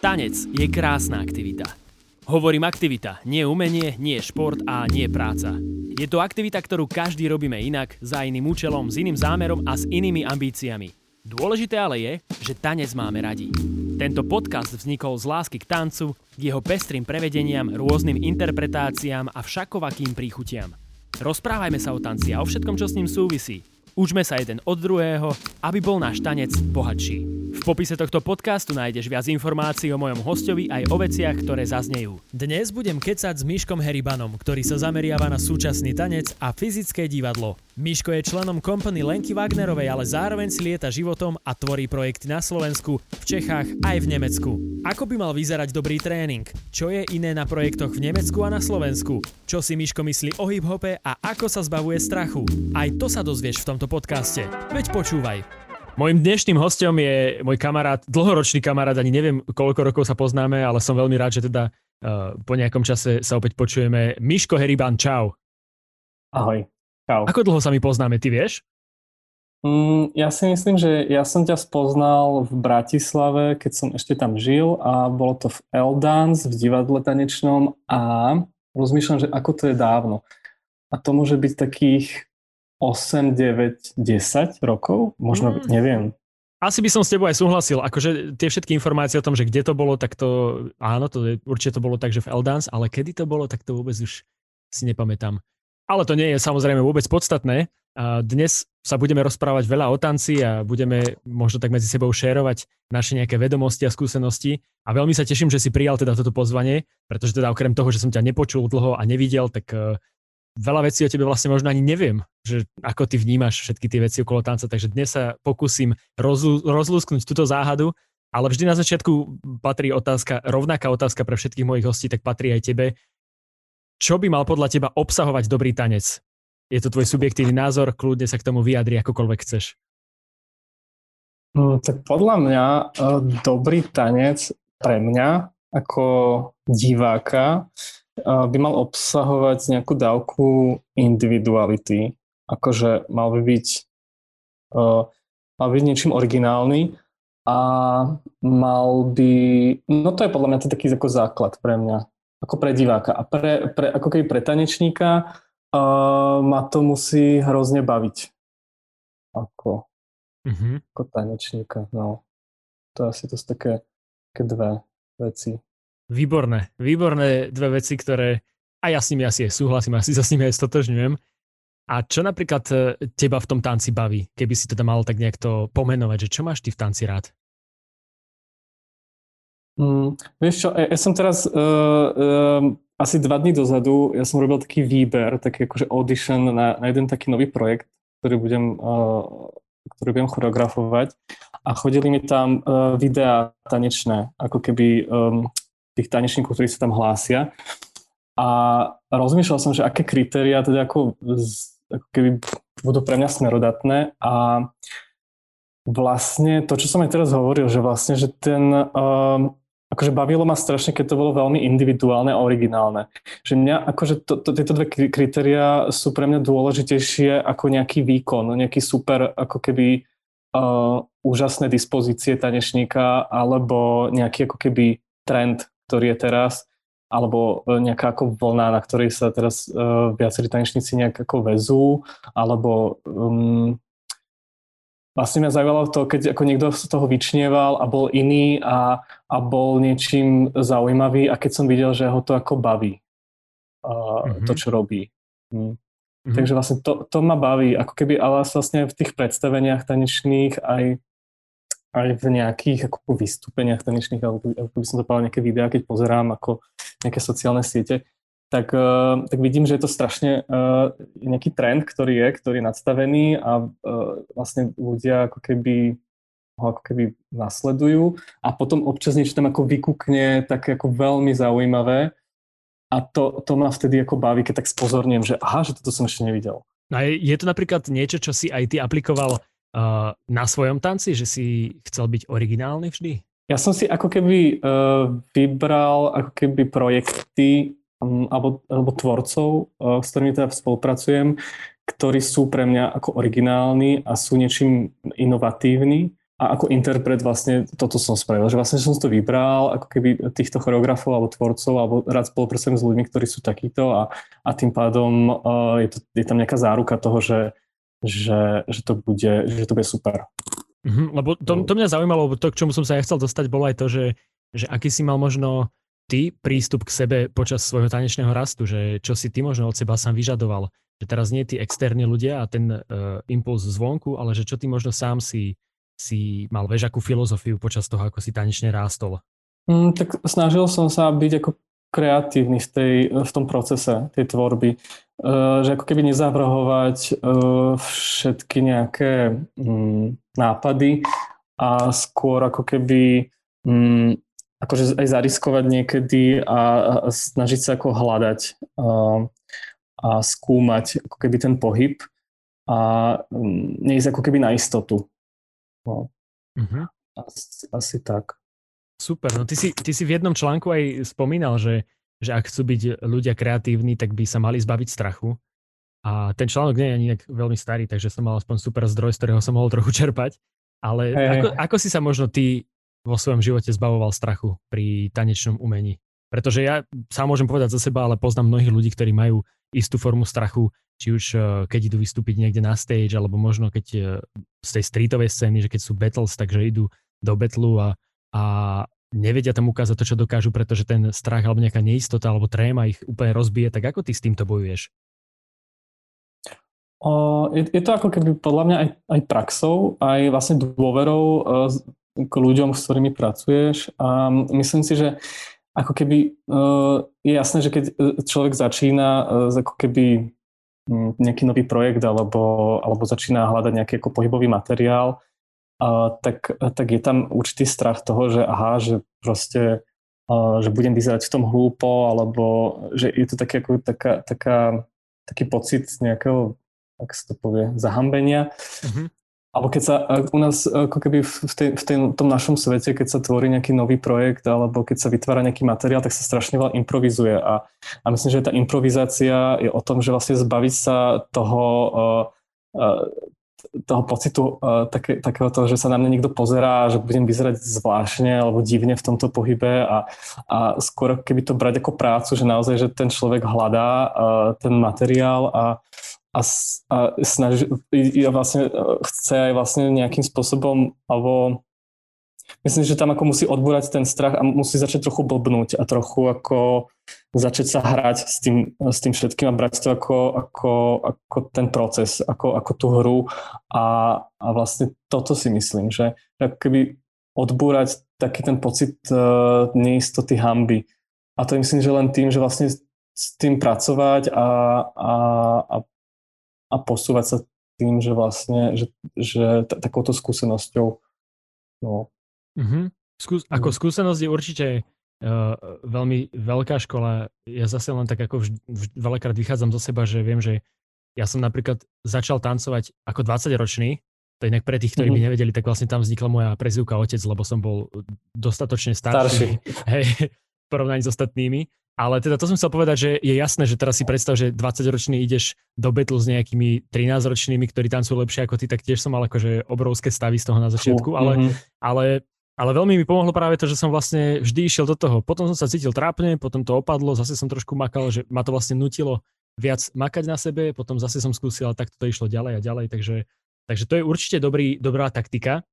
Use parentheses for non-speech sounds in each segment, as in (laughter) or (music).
Tanec je krásna aktivita. Hovorím aktivita, nie umenie, nie šport a nie práca. Je to aktivita, ktorú každý robíme inak, za iným účelom, s iným zámerom a s inými ambíciami. Dôležité ale je, že tanec máme radi. Tento podcast vznikol z lásky k tancu, k jeho pestrým prevedeniam, rôznym interpretáciám a všakovakým príchutiam. Rozprávajme sa o tanci a o všetkom, čo s ním súvisí. Učme sa jeden od druhého, aby bol náš tanec bohatší. V popise tohto podcastu nájdeš viac informácií o mojom hostovi aj o veciach, ktoré zaznejú. Dnes budem kecať s Miškom Heribanom, ktorý sa zameriava na súčasný tanec a fyzické divadlo. Miško je členom kompany Lenky Wagnerovej, ale zároveň si lieta životom a tvorí projekty na Slovensku, v Čechách aj v Nemecku. Ako by mal vyzerať dobrý tréning? Čo je iné na projektoch v Nemecku a na Slovensku? Čo si Miško myslí o hip-hope a ako sa zbavuje strachu? Aj to sa dozvieš v tomto podcaste. Veď počúvaj. Mojím dnešným hostom je môj kamarát, dlhoročný kamarát, ani neviem, koľko rokov sa poznáme, ale som veľmi rád, že teda uh, po nejakom čase sa opäť počujeme. Miško Heriban, čau. Ahoj, čau. Ako dlho sa my poznáme, ty vieš? Mm, ja si myslím, že ja som ťa spoznal v Bratislave, keď som ešte tam žil a bolo to v Eldance, v divadle tanečnom a rozmýšľam, že ako to je dávno. A to môže byť takých 8, 9, 10 rokov? Možno, mm. neviem. Asi by som s tebou aj súhlasil. Akože tie všetky informácie o tom, že kde to bolo, tak to, áno, to je, určite to bolo tak, že v Eldance, ale kedy to bolo, tak to vôbec už si nepamätám. Ale to nie je samozrejme vôbec podstatné. A dnes sa budeme rozprávať veľa o tanci a budeme možno tak medzi sebou šérovať naše nejaké vedomosti a skúsenosti. A veľmi sa teším, že si prijal teda toto pozvanie, pretože teda okrem toho, že som ťa nepočul dlho a nevidel, tak uh, veľa vecí o tebe vlastne možno ani neviem že ako ty vnímaš všetky tie veci okolo tanca. Takže dnes sa pokúsim rozlu, rozlúsknuť túto záhadu, ale vždy na začiatku patrí otázka, rovnaká otázka pre všetkých mojich hostí, tak patrí aj tebe. Čo by mal podľa teba obsahovať dobrý tanec? Je to tvoj subjektívny názor, kľudne sa k tomu vyjadri akokoľvek chceš. No, tak podľa mňa uh, dobrý tanec pre mňa ako diváka by mal obsahovať nejakú dávku individuality akože mal by byť, mal byť niečím originálny a mal by, no to je podľa mňa to taký ako základ pre mňa, ako pre diváka a pre, pre ako keby pre tanečníka uh, ma to musí hrozne baviť. Ako, mm-hmm. ako tanečníka, no. To asi to sú také, také dve veci. Výborné, výborné dve veci, ktoré a ja s nimi asi súhlasím, asi sa s nimi aj stotožňujem. A čo napríklad e, teba v tom tanci baví, keby si teda mal tak nejak to pomenovať, že čo máš ty v tanci rád? Mm, vieš čo, ja, ja som teraz uh, uh, asi dva dní dozadu, ja som robil taký výber, taký akože audition na, na jeden taký nový projekt, ktorý budem, uh, ktorý budem choreografovať a chodili mi tam uh, videá tanečné, ako keby um, tých tanečníkov, ktorí sa tam hlásia. A rozmýšľal som, že aké kritéria teda ako ako keby budú pre mňa smerodatné a vlastne to, čo som aj teraz hovoril, že vlastne, že ten, um, akože bavilo ma strašne, keď to bolo veľmi individuálne a originálne. Že mňa, akože to, to, tieto dve kritéria sú pre mňa dôležitejšie ako nejaký výkon, nejaký super, ako keby uh, úžasné dispozície tanečníka alebo nejaký ako keby trend, ktorý je teraz alebo e, nejaká ako vlna, na ktorej sa teraz uh, viacerí tanečníci nejak ako vezú, alebo um, vlastne mňa zaujalo to, keď ako niekto z toho vyčnieval a bol iný a, a bol niečím zaujímavý a keď som videl, že ho to ako baví, uh, mm-hmm. to, čo robí. Mm. Mm-hmm. Takže vlastne to, to ma baví, ako keby, ale vlastne v tých predstaveniach tanečných aj aj v nejakých ako vystúpeniach tanečných, alebo ako by som to povedal, nejaké videá, keď pozerám ako nejaké sociálne siete, tak, uh, tak vidím, že je to strašne uh, nejaký trend, ktorý je, ktorý je nadstavený a uh, vlastne ľudia ako keby ho ako keby nasledujú a potom občas niečo tam ako vykúkne také ako veľmi zaujímavé a to, to ma vtedy ako baví, keď tak spozorniem, že aha, že toto som ešte nevidel. No a je to napríklad niečo, čo si aj ty aplikoval uh, na svojom tanci, že si chcel byť originálny vždy? Ja som si ako keby uh, vybral ako keby projekty um, alebo, alebo tvorcov, uh, s ktorými teda spolupracujem, ktorí sú pre mňa ako originálni a sú niečím inovatívni a ako interpret vlastne toto som spravil, že vlastne som to vybral ako keby týchto choreografov alebo tvorcov alebo rád spolupracujem s ľuďmi, ktorí sú takíto a, a tým pádom uh, je, to, je tam nejaká záruka toho, že, že, že, to, bude, že to bude super. Mm-hmm, lebo to, to mňa zaujímalo, lebo to, k čomu som sa ja chcel dostať, bolo aj to, že, že aký si mal možno ty prístup k sebe počas svojho tanečného rastu, že čo si ty možno od seba sám vyžadoval, že teraz nie tí externí ľudia a ten uh, impuls zvonku, ale že čo ty možno sám si si mal, vieš, akú filozofiu počas toho, ako si tanečne rástol? Mm, tak snažil som sa byť ako kreatívny v, tej, v tom procese tej tvorby. Uh, že ako keby nezavrhovať uh, všetky nejaké um, nápady a skôr ako keby um, akože aj zariskovať niekedy a, snažiť sa ako hľadať uh, a skúmať ako keby ten pohyb a um, neísť ako keby na istotu. No. Uh-huh. Asi, asi tak. Super, no ty si, ty si v jednom článku aj spomínal, že, že ak chcú byť ľudia kreatívni, tak by sa mali zbaviť strachu. A ten článok nie je ani veľmi starý, takže som mal aspoň super zdroj, z ktorého som mohol trochu čerpať. Ale hey. ako, ako si sa možno ty vo svojom živote zbavoval strachu pri tanečnom umení? Pretože ja sám môžem povedať za seba, ale poznám mnohých ľudí, ktorí majú istú formu strachu či už eh, keď idú vystúpiť niekde na stage, alebo možno keď eh, z tej streetovej scény, že keď sú battles, takže idú do battlu a, a nevedia tam ukázať to, čo dokážu, pretože ten strach alebo nejaká neistota alebo tréma ich úplne rozbije, tak ako ty s týmto bojuješ? O, je, je to ako keby podľa mňa aj, aj praxou, aj vlastne dôverou uh, k ľuďom, s ktorými pracuješ a myslím si, že ako keby uh, je jasné, že keď človek začína ako keby nejaký nový projekt alebo, alebo začína hľadať nejaký ako pohybový materiál, a, tak, tak je tam určitý strach toho, že aha, že proste a, že budem vyzerať v tom hlúpo, alebo že je to taký, ako, taká, taká, taký pocit nejakého, ak sa to povie, zahambenia. Mm-hmm alebo keď sa u nás ako keby v, tej, v tej, tom našom svete, keď sa tvorí nejaký nový projekt alebo keď sa vytvára nejaký materiál, tak sa strašne veľa improvizuje a, a myslím, že tá improvizácia je o tom, že vlastne zbaviť sa toho, uh, uh, toho pocitu uh, také, takého toho, že sa na mňa niekto pozerá, že budem vyzerať zvláštne alebo divne v tomto pohybe a, a skôr keby to brať ako prácu, že naozaj, že ten človek hľadá uh, ten materiál a a, a snaží, vlastne e, chce aj vlastne nejakým spôsobom, alebo myslím, že tam ako musí odbúrať ten strach a musí začať trochu blbnúť a trochu ako začať sa hrať s tým, s tým všetkým a brať to ako, ako, ako ten proces, ako, ako tú hru a, a vlastne toto si myslím, že ako keby odbúrať taký ten pocit uh, neistoty hamby. A to myslím, že len tým, že vlastne s tým pracovať a, a, a a posúvať sa tým, že vlastne, že, že takouto skúsenosťou. No. Mm-hmm. Skús- ako mm. skúsenosť je určite uh, veľmi veľká škola. Ja zase len tak ako vž- vž- veľakrát vychádzam zo seba, že viem, že ja som napríklad začal tancovať ako 20-ročný, to inak pre tých, ktorí mm-hmm. by nevedeli, tak vlastne tam vznikla moja prezivka otec, lebo som bol dostatočne starší, starší. (laughs) Hej, v porovnaní s ostatnými. Ale teda to som chcel povedať, že je jasné, že teraz si predstav, že 20-ročný ideš do betlu s nejakými 13-ročnými, ktorí tancujú lepšie ako ty, tak tiež som mal akože obrovské stavy z toho na začiatku, ale, mm-hmm. ale, ale veľmi mi pomohlo práve to, že som vlastne vždy išiel do toho. Potom som sa cítil trápne, potom to opadlo, zase som trošku makal, že ma to vlastne nutilo viac makať na sebe, potom zase som skúsil a takto to išlo ďalej a ďalej, takže, takže to je určite dobrý, dobrá taktika.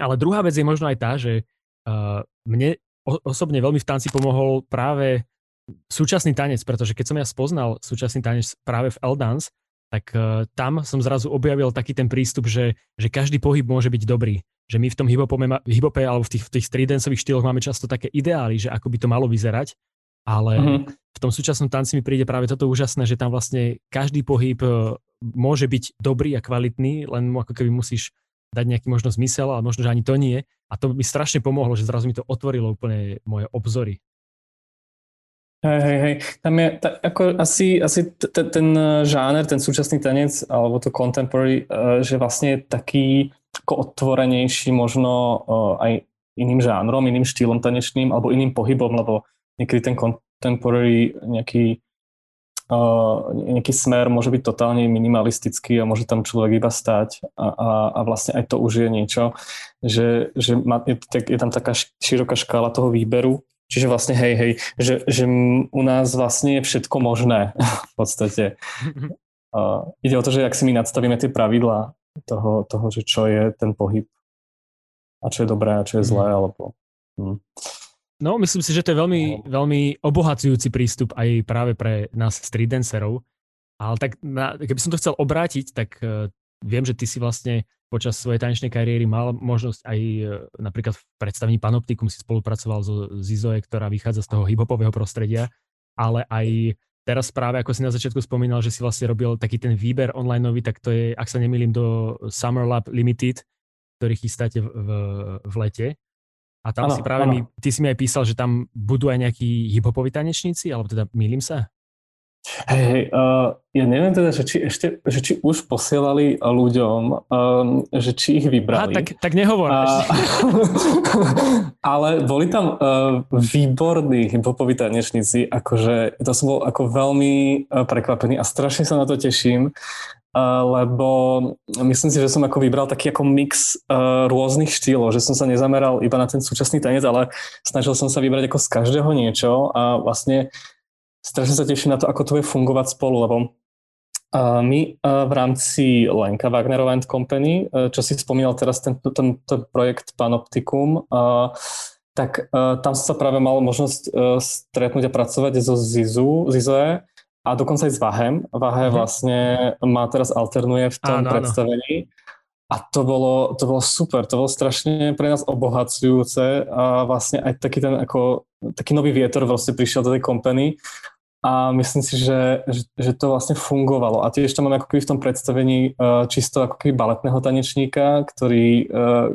Ale druhá vec je možno aj tá, že uh, mne osobne veľmi v tanci pomohol práve súčasný tanec, pretože keď som ja spoznal súčasný tanec práve v Eldance, tak uh, tam som zrazu objavil taký ten prístup, že, že každý pohyb môže byť dobrý. Že my v tom hip-hope alebo v tých, v tých streetdanceových štýloch máme často také ideály, že ako by to malo vyzerať, ale uh-huh. v tom súčasnom tanci mi príde práve toto úžasné, že tam vlastne každý pohyb uh, môže byť dobrý a kvalitný, len mu ako keby musíš dať nejaký možno zmysel, ale možno, že ani to nie. A to mi strašne pomohlo, že zrazu mi to otvorilo úplne moje obzory. Hej, hej, hej. Tam je ta, ako asi, asi t- ten eh, žáner, ten súčasný tanec, alebo to contemporary, uh, že vlastne je taký ako otvorenejší možno uh, aj iným žánrom, iným štýlom tanečným, alebo iným pohybom, lebo niekedy ten contemporary nejaký nejaký smer môže byť totálne minimalistický a môže tam človek iba stať a, a, a vlastne aj to už je niečo, že, že má, je, je tam taká široká škála toho výberu, čiže vlastne hej, hej, že, že u nás vlastne je všetko možné (laughs) v podstate. (laughs) Uh, ide o to, že ak si my nadstavíme tie pravidlá toho, toho, že čo je ten pohyb a čo je dobré a čo je zlé, mm. alebo... Hm. No, myslím si, že to je veľmi, no. veľmi obohacujúci prístup aj práve pre nás street dancerov. Ale tak, na, keby som to chcel obrátiť, tak uh, viem, že ty si vlastne počas svojej tanečnej kariéry mal možnosť aj uh, napríklad v predstavení Panoptikum si spolupracoval so Zizoe, ktorá vychádza z toho hiphopového prostredia, ale aj teraz práve, ako si na začiatku spomínal, že si vlastne robil taký ten výber online tak to je, ak sa nemýlim, do Summer Lab Limited, ktorý chystáte v, v, v lete. A tam ano, si práve mi, ty si mi aj písal, že tam budú aj nejakí hiphopoví tanečníci, alebo teda mýlim sa? Hej, hej, uh, ja neviem teda, že či ešte, že či už posielali ľuďom, um, že či ich vybrali. A, tak, tak nehovor. A, (laughs) ale boli tam uh, výborní hiphopoví tanečníci, akože to som bol ako veľmi uh, prekvapený a strašne sa na to teším lebo myslím si, že som ako vybral taký ako mix uh, rôznych štýlov, že som sa nezameral iba na ten súčasný tanec, ale snažil som sa vybrať ako z každého niečo a vlastne strašne sa teším na to, ako to bude fungovať spolu, lebo my v rámci Lenka Wagnerov and Company, uh, čo si spomínal teraz ten, ten, ten projekt Panoptikum, tak uh, tam som sa práve mal možnosť uh, stretnúť a pracovať so Zizu, Zizoe, a dokonca aj s Vahem. Vahe mm-hmm. vlastne ma teraz alternuje v tom áno, predstavení. A to bolo, to bolo super, to bolo strašne pre nás obohacujúce a vlastne aj taký ten ako, taký nový vietor vlastne prišiel do tej kompany a myslím si, že, že, že to vlastne fungovalo. A tiež tam máme ako keby v tom predstavení uh, čisto ako keby baletného tanečníka, ktorý, uh,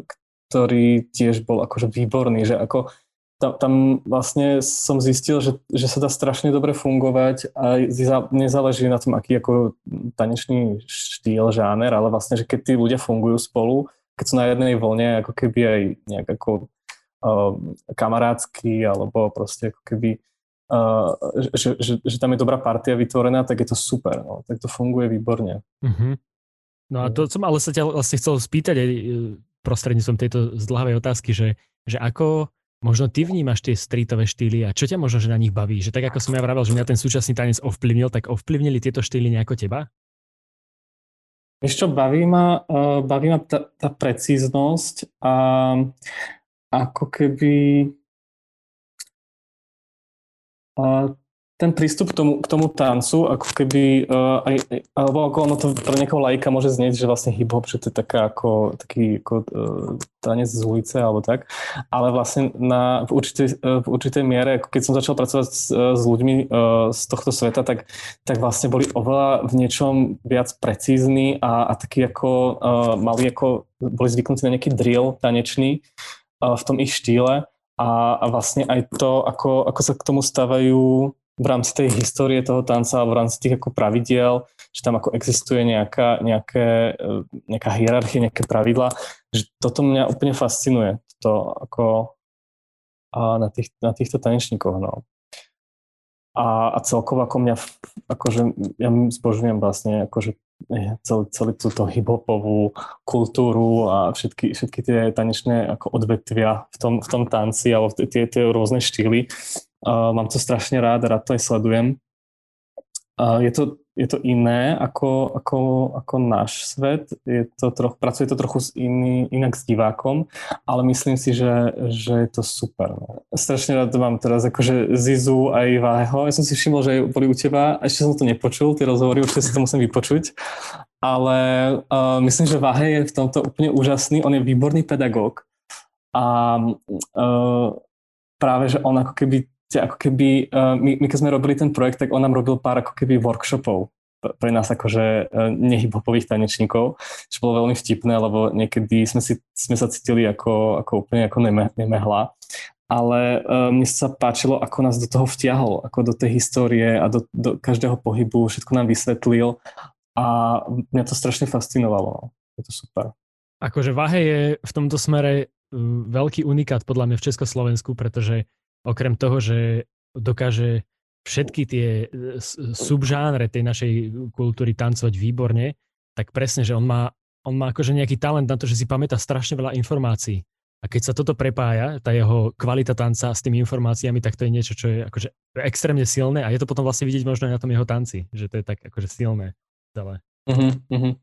ktorý tiež bol akože výborný, že ako tam, tam vlastne som zistil, že, že sa dá strašne dobre fungovať a nezáleží na tom, aký ako tanečný štýl, žáner, ale vlastne, že keď tí ľudia fungujú spolu, keď sú na jednej vlne, ako keby aj nejak ako uh, kamarádsky, alebo proste ako keby uh, že, že, že tam je dobrá partia vytvorená, tak je to super, no. tak to funguje výborne. Uh-huh. No a to som ale sa ťa vlastne chcel spýtať aj e, prostredníctvom tejto zdlhavej otázky, že, že ako Možno ty vnímaš tie streetové štýly a čo ťa možno, že na nich baví? Že tak ako som ja vravel, že mňa ten súčasný tanec ovplyvnil, tak ovplyvnili tieto štýly nejako teba? Vieš čo, baví ma, uh, baví ma tá, tá precíznosť a ako keby uh, ten prístup k tomu, k tomu tancu, ako keby, uh, aj, alebo ako ono to pre niekoho lajka môže znieť, že vlastne hip-hop, že to je taká ako, taký ako, uh, tanec z ulice alebo tak, ale vlastne na, v, určitej, uh, v určitej miere, ako keď som začal pracovať s, s ľuďmi uh, z tohto sveta, tak, tak vlastne boli oveľa v niečom viac precízni a, a taký ako uh, mali ako, boli zvyknutí na nejaký drill tanečný uh, v tom ich štýle. A, a vlastne aj to, ako, ako sa k tomu stávajú v rámci tej histórie toho tanca alebo v rámci tých ako pravidiel, že tam ako existuje nejaká, nejaké, e, nejaká hierarchia, nejaké pravidla, že toto mňa úplne fascinuje, to ako a na, tých, na týchto tanečníkoch, no. A, a celkovo ako mňa, akože ja zbožňujem vlastne akože celý, celý túto hiphopovú kultúru a všetky, všetky tie tanečné ako odvetvia v tom, v tom tanci alebo tie, tie rôzne štýly Uh, mám to strašne rád, rád to aj sledujem. Uh, je, to, je to iné ako, ako, ako náš svet, je to troch, pracuje to trochu s iný, inak s divákom, ale myslím si, že, že je to super. No. Strašne rád mám teraz akože Zizu aj Váho. Ja som si všimol, že boli u teba, ešte som to nepočul, tie rozhovory, už si to musím vypočuť, ale uh, myslím, že Váhe je v tomto úplne úžasný, on je výborný pedagóg a uh, práve, že on ako keby ako keby, uh, my, my keď sme robili ten projekt, tak on nám robil pár ako keby workshopov pre nás akože uh, nehybopových tanečníkov, čo bolo veľmi vtipné, lebo niekedy sme, si, sme sa cítili ako, ako úplne ako neme, nemehla. Ale uh, mne sa páčilo, ako nás do toho vtiahol, ako do tej histórie a do, do každého pohybu, všetko nám vysvetlil a mňa to strašne fascinovalo. No. Je to super. Akože Vahe je v tomto smere veľký unikát podľa mňa v Československu, pretože okrem toho, že dokáže všetky tie e, subžánre tej našej kultúry tancovať výborne, tak presne, že on má, on má akože nejaký talent na to, že si pamätá strašne veľa informácií. A keď sa toto prepája, tá jeho kvalita tanca s tými informáciami, tak to je niečo, čo je akože extrémne silné a je to potom vlastne vidieť možno aj na tom jeho tanci, že to je tak akože silné celé. Uh-huh, uh-huh.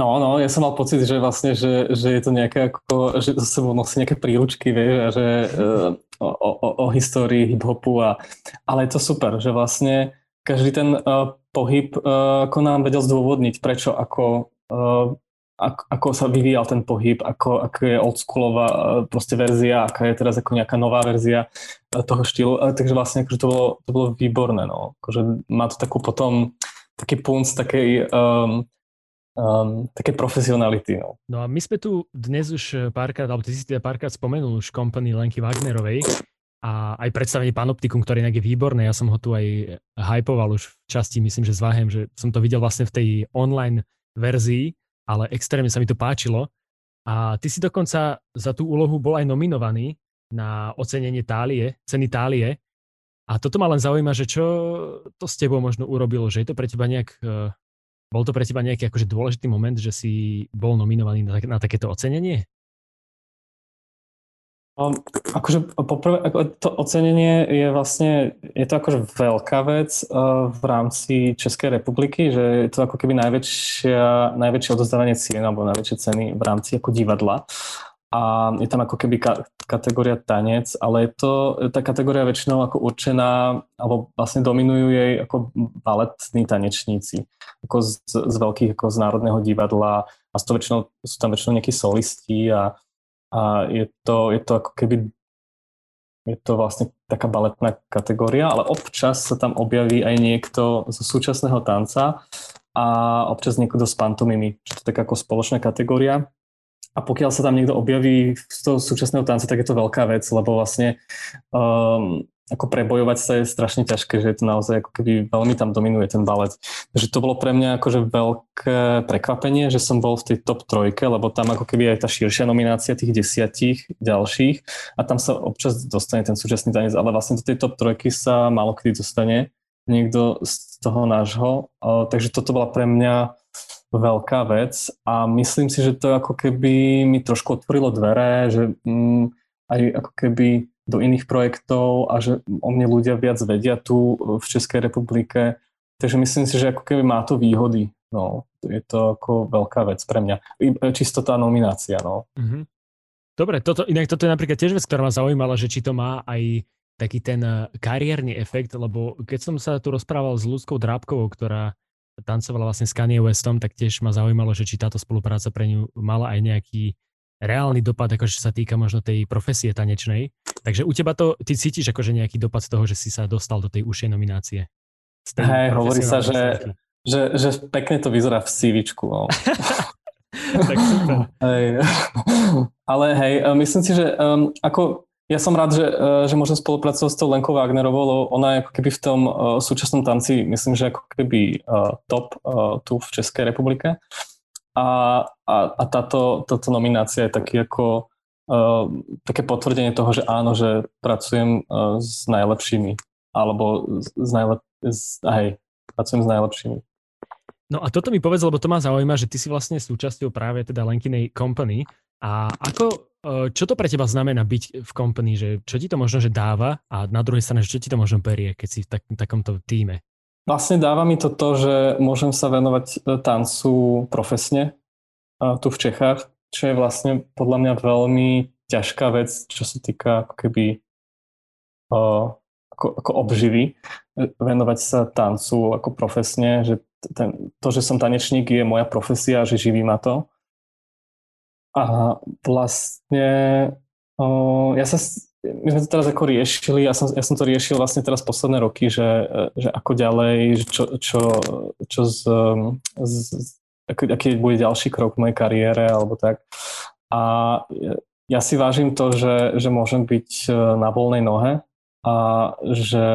No, no, ja som mal pocit, že vlastne, že, že je to nejaké ako, že to sebou nosí nejaké príručky, vieš, a že uh, o, o, o histórii hip-hopu a, ale je to super, že vlastne každý ten uh, pohyb uh, ako nám vedel zdôvodniť, prečo ako uh, ako, ako sa vyvíjal ten pohyb, ako, ako je oldschoolová proste verzia, aká je teraz ako nejaká nová verzia toho štýlu. Takže vlastne akože to, bolo, to bolo výborné. No. Akože má to takú potom taký punc takej um, um, také profesionality. No. no a my sme tu dnes už eh, párkrát, alebo ty si teda párkrát spomenul už kompany Lenky Wagnerovej a aj predstavenie Panoptikum, ktoré je výborné. Ja som ho tu aj hypoval už v časti, myslím, že s Vahem, že som to videl vlastne v tej online verzii, ale extrémne sa mi to páčilo. A ty si dokonca za tú úlohu bol aj nominovaný na ocenenie Tálie, ceny Tálie. A toto ma len zaujíma, že čo to s tebou možno urobilo, že je to pre teba nejak eh, bol to pre teba nejaký akože dôležitý moment, že si bol nominovaný na, na takéto ocenenie? Um, akože poprvé, ako to ocenenie je vlastne, je to akože veľká vec uh, v rámci Českej republiky, že je to ako keby najväčšia, najväčšie odozdávanie cien alebo najväčšie ceny v rámci ako divadla. A je tam ako keby kategória tanec, ale je to tá kategória väčšinou ako určená, alebo vlastne dominujú jej ako baletní tanečníci ako z, z veľkých ako z Národného divadla a to väčšinou, sú tam väčšinou nejakí solisti a, a je, to, je to ako keby je to vlastne taká baletná kategória, ale občas sa tam objaví aj niekto zo súčasného tanca a občas niekto z pantomimy, čo to je taká ako spoločná kategória. A pokiaľ sa tam niekto objaví z toho súčasného tanca, tak je to veľká vec, lebo vlastne um, ako prebojovať sa je strašne ťažké, že je to naozaj ako keby veľmi tam dominuje ten balet. Takže to bolo pre mňa akože veľké prekvapenie, že som bol v tej top trojke, lebo tam ako keby aj tá širšia nominácia tých desiatich ďalších a tam sa občas dostane ten súčasný tanec, ale vlastne do tej top trojky sa málo kedy dostane niekto z toho nášho. Takže toto bola pre mňa veľká vec a myslím si, že to ako keby mi trošku otvorilo dvere, že mm, aj ako keby do iných projektov a že o mne ľudia viac vedia tu v Českej republike. Takže myslím si, že ako keby má to výhody. No, je to ako veľká vec pre mňa. Čisto tá nominácia, no. Mm-hmm. Dobre, toto, inak toto je napríklad tiež vec, ktorá ma zaujímala, že či to má aj taký ten eh, kariérny efekt, lebo keď som sa tu rozprával s ľudskou Drábkovou, ktorá tancovala vlastne s Kanye Westom, tak tiež ma zaujímalo, že či táto spolupráca pre ňu mala aj nejaký reálny dopad, akože sa týka možno tej profesie tanečnej. Takže u teba to, ty cítiš akože nejaký dopad z toho, že si sa dostal do tej užšej nominácie? Hej, hovorí sa, že, že, že pekne to vyzerá v CVčku. No. (laughs) tak super. Hej. Ale hej, myslím si, že um, ako ja som rád, že, uh, že môžem spolupracovať s tou Lenkou Wagnerovou, lebo ona je ako keby v tom uh, súčasnom tanci, myslím, že ako keby uh, top tu v Českej republike. A, a, a táto, táto nominácia je taký ako také potvrdenie toho, že áno, že pracujem s najlepšími alebo s najlep- s, hej, pracujem s najlepšími. No a toto mi povedz, lebo to ma zaujíma, že ty si vlastne súčasťou práve teda Lenkinej company a ako, čo to pre teba znamená byť v company, že čo ti to možno že dáva a na druhej strane, čo ti to možno berie, keď si v tak, takomto týme? Vlastne dáva mi to to, že môžem sa venovať e, tancu profesne tu v Čechách, čo je vlastne podľa mňa veľmi ťažká vec, čo sa týka ako keby ako, ako obživy, e, venovať sa tancu ako profesne, že ten, to, že som tanečník je moja profesia, že živí ma to. A vlastne ja sa my sme to teraz ako riešili, ja som, ja som to riešil vlastne teraz posledné roky, že, že ako ďalej, čo, čo, čo z, z, aký, aký bude ďalší krok v mojej kariére alebo tak. A ja si vážim to, že, že môžem byť e, na voľnej nohe a že,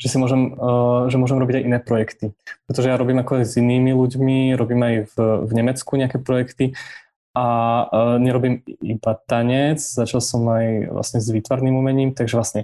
že si môžem, e, že môžem robiť aj iné projekty. Pretože ja robím ako aj s inými ľuďmi, robím aj v, v Nemecku nejaké projekty a uh, nerobím iba tanec, začal som aj vlastne s výtvarným umením, takže vlastne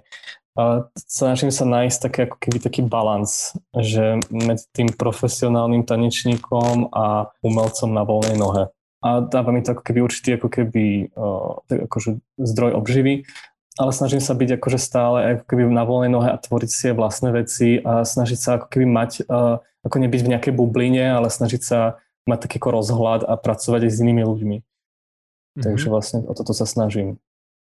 A snažím sa nájsť také, ako keby taký balans, že medzi tým profesionálnym tanečníkom a umelcom na voľnej nohe. A dáva mi to ako keby určitý ako keby uh, akože zdroj obživy, ale snažím sa byť akože stále ako keby na voľnej nohe a tvoriť si vlastné veci a snažiť sa ako keby mať, uh, ako nebyť v nejakej bubline, ale snažiť sa mať taký ako rozhľad a pracovať aj s inými ľuďmi. Mm-hmm. Takže vlastne o toto sa snažím.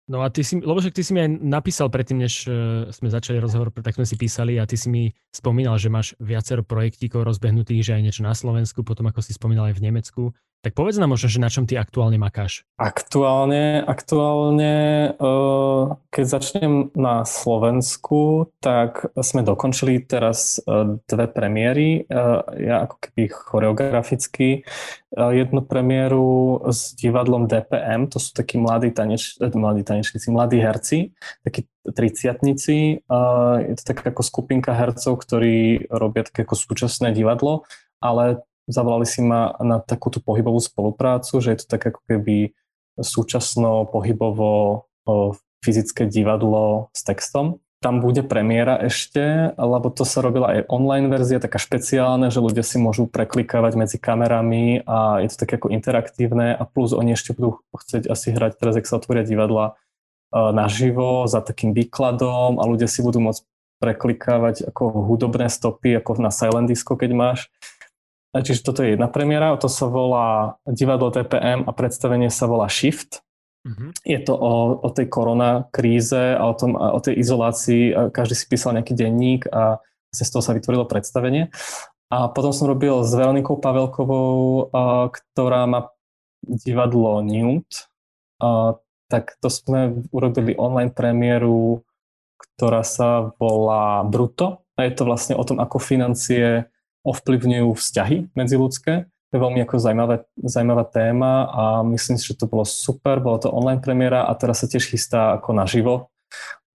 No a ty si, lebo však ty si mi aj napísal predtým, než uh, sme začali rozhovor, tak sme si písali a ty si mi spomínal, že máš viacero projektíkov rozbehnutých, že aj niečo na Slovensku, potom ako si spomínal aj v Nemecku. Tak povedz nám možno, že na čom ty aktuálne makáš. Aktuálne, aktuálne, uh, keď začnem na Slovensku, tak sme dokončili teraz uh, dve premiéry. Ja ako keby choreograficky jednu premiéru s divadlom DPM, to sú takí mladí, taneč, mladí tanečníci, mladí herci, takí triciatnici. Je to taká ako skupinka hercov, ktorí robia také ako súčasné divadlo, ale zavolali si ma na takúto pohybovú spoluprácu, že je to tak ako keby súčasno pohybovo fyzické divadlo s textom. Tam bude premiéra ešte, lebo to sa robila aj online verzia, taká špeciálna, že ľudia si môžu preklikávať medzi kamerami a je to také ako interaktívne a plus oni ešte budú chcieť asi hrať teraz, ak sa otvoria divadla naživo za takým výkladom a ľudia si budú môcť preklikávať ako hudobné stopy, ako na silent disco, keď máš. Čiže toto je jedna premiéra, to sa volá Divadlo TPM a predstavenie sa volá Shift. Mm-hmm. Je to o, o tej korona kríze a o, tom, a o tej izolácii. Každý si písal nejaký denník a z toho sa vytvorilo predstavenie. A potom som robil s Veronikou Pavelkovou, a, ktorá má divadlo Newt. A, tak to sme urobili online premiéru, ktorá sa volá Bruto. A je to vlastne o tom, ako financie ovplyvňujú vzťahy medziludské. To je veľmi ako zaujímavá, zaujímavá téma a myslím si, že to bolo super, bolo to online premiéra a teraz sa tiež chystá ako naživo.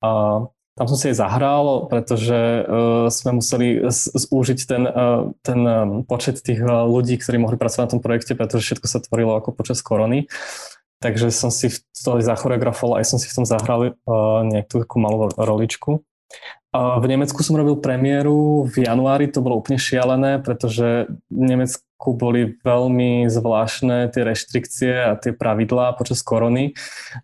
A tam som si aj zahral, pretože uh, sme museli zúžiť ten, uh, ten um, počet tých uh, ľudí, ktorí mohli pracovať na tom projekte, pretože všetko sa tvorilo ako počas korony. Takže som si toho zachoreografoval, aj som si v tom zahral uh, nejakú takú malú roličku. V Nemecku som robil premiéru v januári, to bolo úplne šialené, pretože v Slovensku boli veľmi zvláštne tie reštrikcie a tie pravidlá počas korony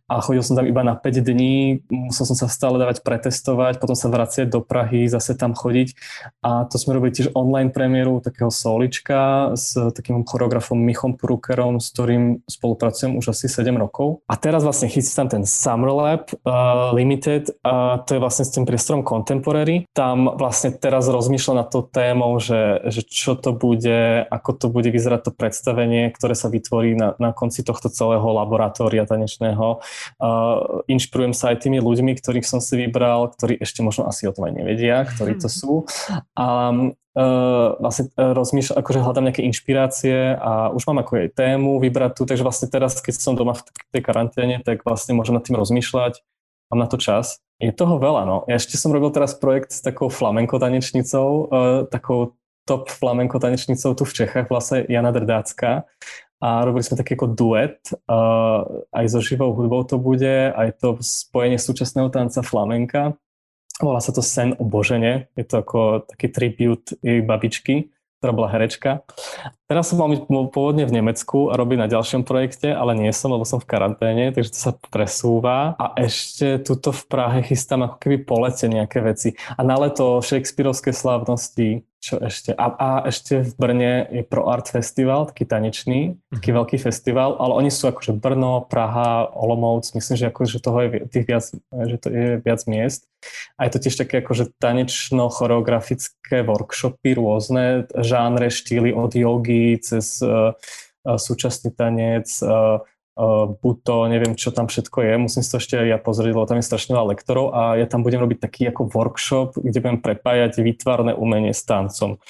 a chodil som tam iba na 5 dní, musel som sa stále dávať pretestovať, potom sa vraciať do Prahy, zase tam chodiť a to sme robili tiež online premiéru takého solička s takým choreografom Michom Prukerom, s ktorým spolupracujem už asi 7 rokov. A teraz vlastne chystám ten Summer Lab uh, Limited a to je vlastne s tým priestorom Contemporary. Tam vlastne teraz rozmýšľam nad tou témou, že, že čo to bude, ako to bude vyzerať to predstavenie, ktoré sa vytvorí na, na konci tohto celého laboratória tanečného. Uh, inšpirujem sa aj tými ľuďmi, ktorých som si vybral, ktorí ešte možno asi o tom aj nevedia, ktorí to sú. A uh, vlastne uh, rozmýšľam, akože hľadám nejaké inšpirácie a už mám ako aj tému vybrať tu, takže vlastne teraz, keď som doma v tej karanténe, tak vlastne môžem nad tým rozmýšľať, mám na to čas. Je toho veľa, no. Ja ešte som robil teraz projekt s takou flamenko tanečnicou, uh, takou top flamenko tanečnicou tu v Čechách, vlastne Jana Drdácka. A robili sme taký ako duet, uh, aj so živou hudbou to bude, aj to spojenie súčasného tanca flamenka. Volá sa to Sen o je to ako taký tribut jej babičky, ktorá bola herečka. Teraz som mal byť pôvodne v Nemecku a robiť na ďalšom projekte, ale nie som, lebo som v karanténe, takže to sa presúva. A ešte tuto v Prahe chystám ako keby po nejaké veci. A na leto Shakespeareovské slávnosti, čo ešte? A, a ešte v Brne je Pro Art Festival, taký tanečný, taký mm-hmm. veľký festival, ale oni sú akože Brno, Praha, Olomouc, myslím, že akože toho je tých viac, že to je viac miest. A je to tiež také akože tanečno-choreografické workshopy rôzne, žánre, štýly od jogy cez uh, súčasný tanec, uh, uh, buto, neviem, čo tam všetko je, musím si to ešte ja pozrieť, lebo tam je strašne veľa lektorov a ja tam budem robiť taký ako workshop, kde budem prepájať výtvarné umenie s tancom.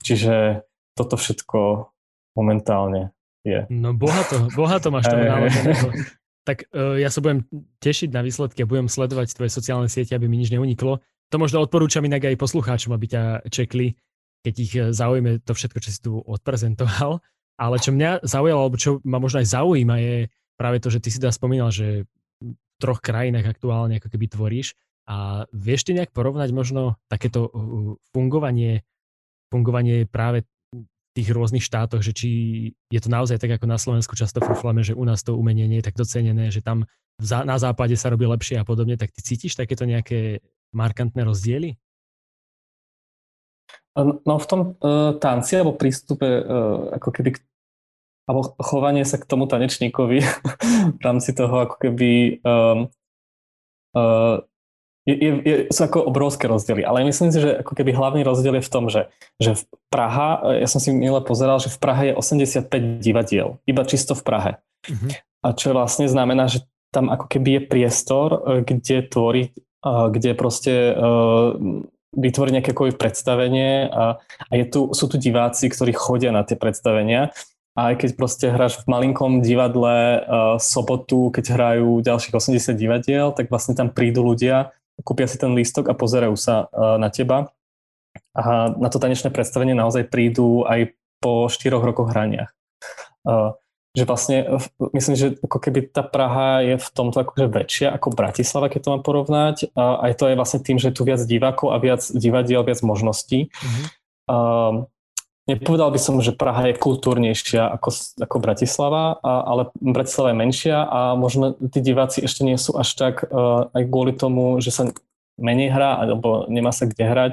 Čiže toto všetko momentálne je. No bohato, bohato máš tam naloženého. (laughs) Tak uh, ja sa budem tešiť na výsledky a budem sledovať tvoje sociálne siete, aby mi nič neuniklo. To možno odporúčam inak aj poslucháčom, aby ťa čekli, keď ich zaujíme to všetko, čo si tu odprezentoval. Ale čo mňa zaujalo, alebo čo ma možno aj zaujíma, je práve to, že ty si teda spomínal, že v troch krajinách aktuálne ako keby tvoríš. A vieš ty nejak porovnať možno takéto fungovanie, fungovanie práve tých rôznych štátoch, že či je to naozaj tak, ako na Slovensku často fúflame, že u nás to umenie nie je tak docenené, že tam na západe sa robí lepšie a podobne, tak ty cítiš takéto nejaké markantné rozdiely? No v tom uh, tanci alebo prístupe uh, ako keby alebo chovanie sa k tomu tanečníkovi (laughs) v rámci toho ako keby um, uh, je, je, je, sú ako obrovské rozdiely, ale myslím si, že ako keby hlavný rozdiel je v tom, že, že v Praha, ja som si milé pozeral, že v Prahe je 85 divadiel, iba čisto v Prahe. Uh-huh. A čo vlastne znamená, že tam ako keby je priestor, kde tvoriť, kde proste vytvoriť nejaké predstavenie a, a je tu, sú tu diváci, ktorí chodia na tie predstavenia a aj keď proste hráš v malinkom divadle uh, sobotu, keď hrajú ďalších 80 divadiel, tak vlastne tam prídu ľudia, kúpia si ten lístok a pozerajú sa uh, na teba. A na to tanečné predstavenie naozaj prídu aj po 4 rokoch hraniach. Uh, že vlastne, myslím, že ako keby tá Praha je v tomto akože väčšia ako Bratislava, keď to mám porovnať. A aj to je vlastne tým, že je tu viac divákov a viac divadiel, viac možností. Mm-hmm. Uh, nepovedal by som, že Praha je kultúrnejšia ako, ako Bratislava, a, ale Bratislava je menšia a možno tí diváci ešte nie sú až tak uh, aj kvôli tomu, že sa menej hrá alebo nemá sa kde hrať,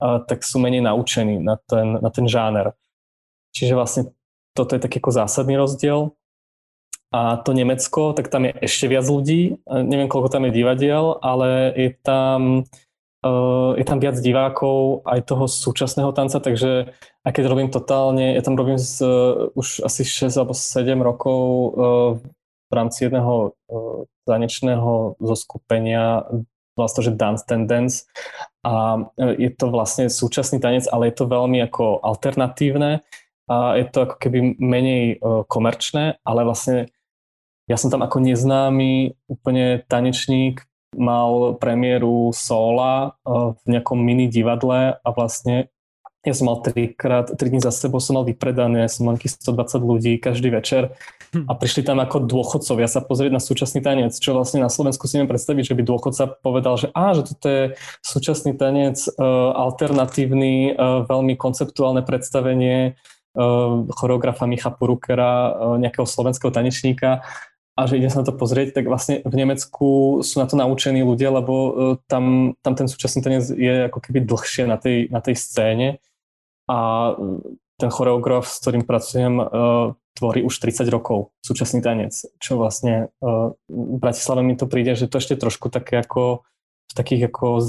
uh, tak sú menej naučení na ten, na ten žáner. Čiže vlastne toto je taký ako zásadný rozdiel. A to Nemecko, tak tam je ešte viac ľudí. Neviem, koľko tam je divadiel, ale je tam, uh, je tam viac divákov aj toho súčasného tanca, takže aj keď robím totálne, ja tam robím z, uh, už asi 6 alebo 7 rokov uh, v rámci jedného uh, tanečného zoskupenia vlastne, že Dance Tendence a je to vlastne súčasný tanec, ale je to veľmi ako alternatívne a je to ako keby menej uh, komerčné, ale vlastne ja som tam ako neznámy úplne tanečník mal premiéru sola uh, v nejakom mini divadle a vlastne ja som mal trikrát, tri dní za sebou som mal vypredané, som mal 120 ľudí každý večer hm. a prišli tam ako dôchodcovia sa pozrieť na súčasný tanec, čo vlastne na Slovensku si neviem predstaviť, že by dôchodca povedal, že á, že toto je súčasný tanec, uh, alternatívny, veľmi konceptuálne predstavenie, choreografa Micha Purukera, ehm, nejakého slovenského tanečníka. A že ide sa na to pozrieť, tak vlastne v Nemecku sú na to naučení ľudia, lebo ehm, tam, tam ten súčasný tanec je ako keby dlhšie na tej, na tej scéne. A ten choreograf, s ktorým pracujem, tvorí už 30 rokov súčasný tanec, čo vlastne v Bratislave mi to príde, že to ešte trošku také ako v takých ako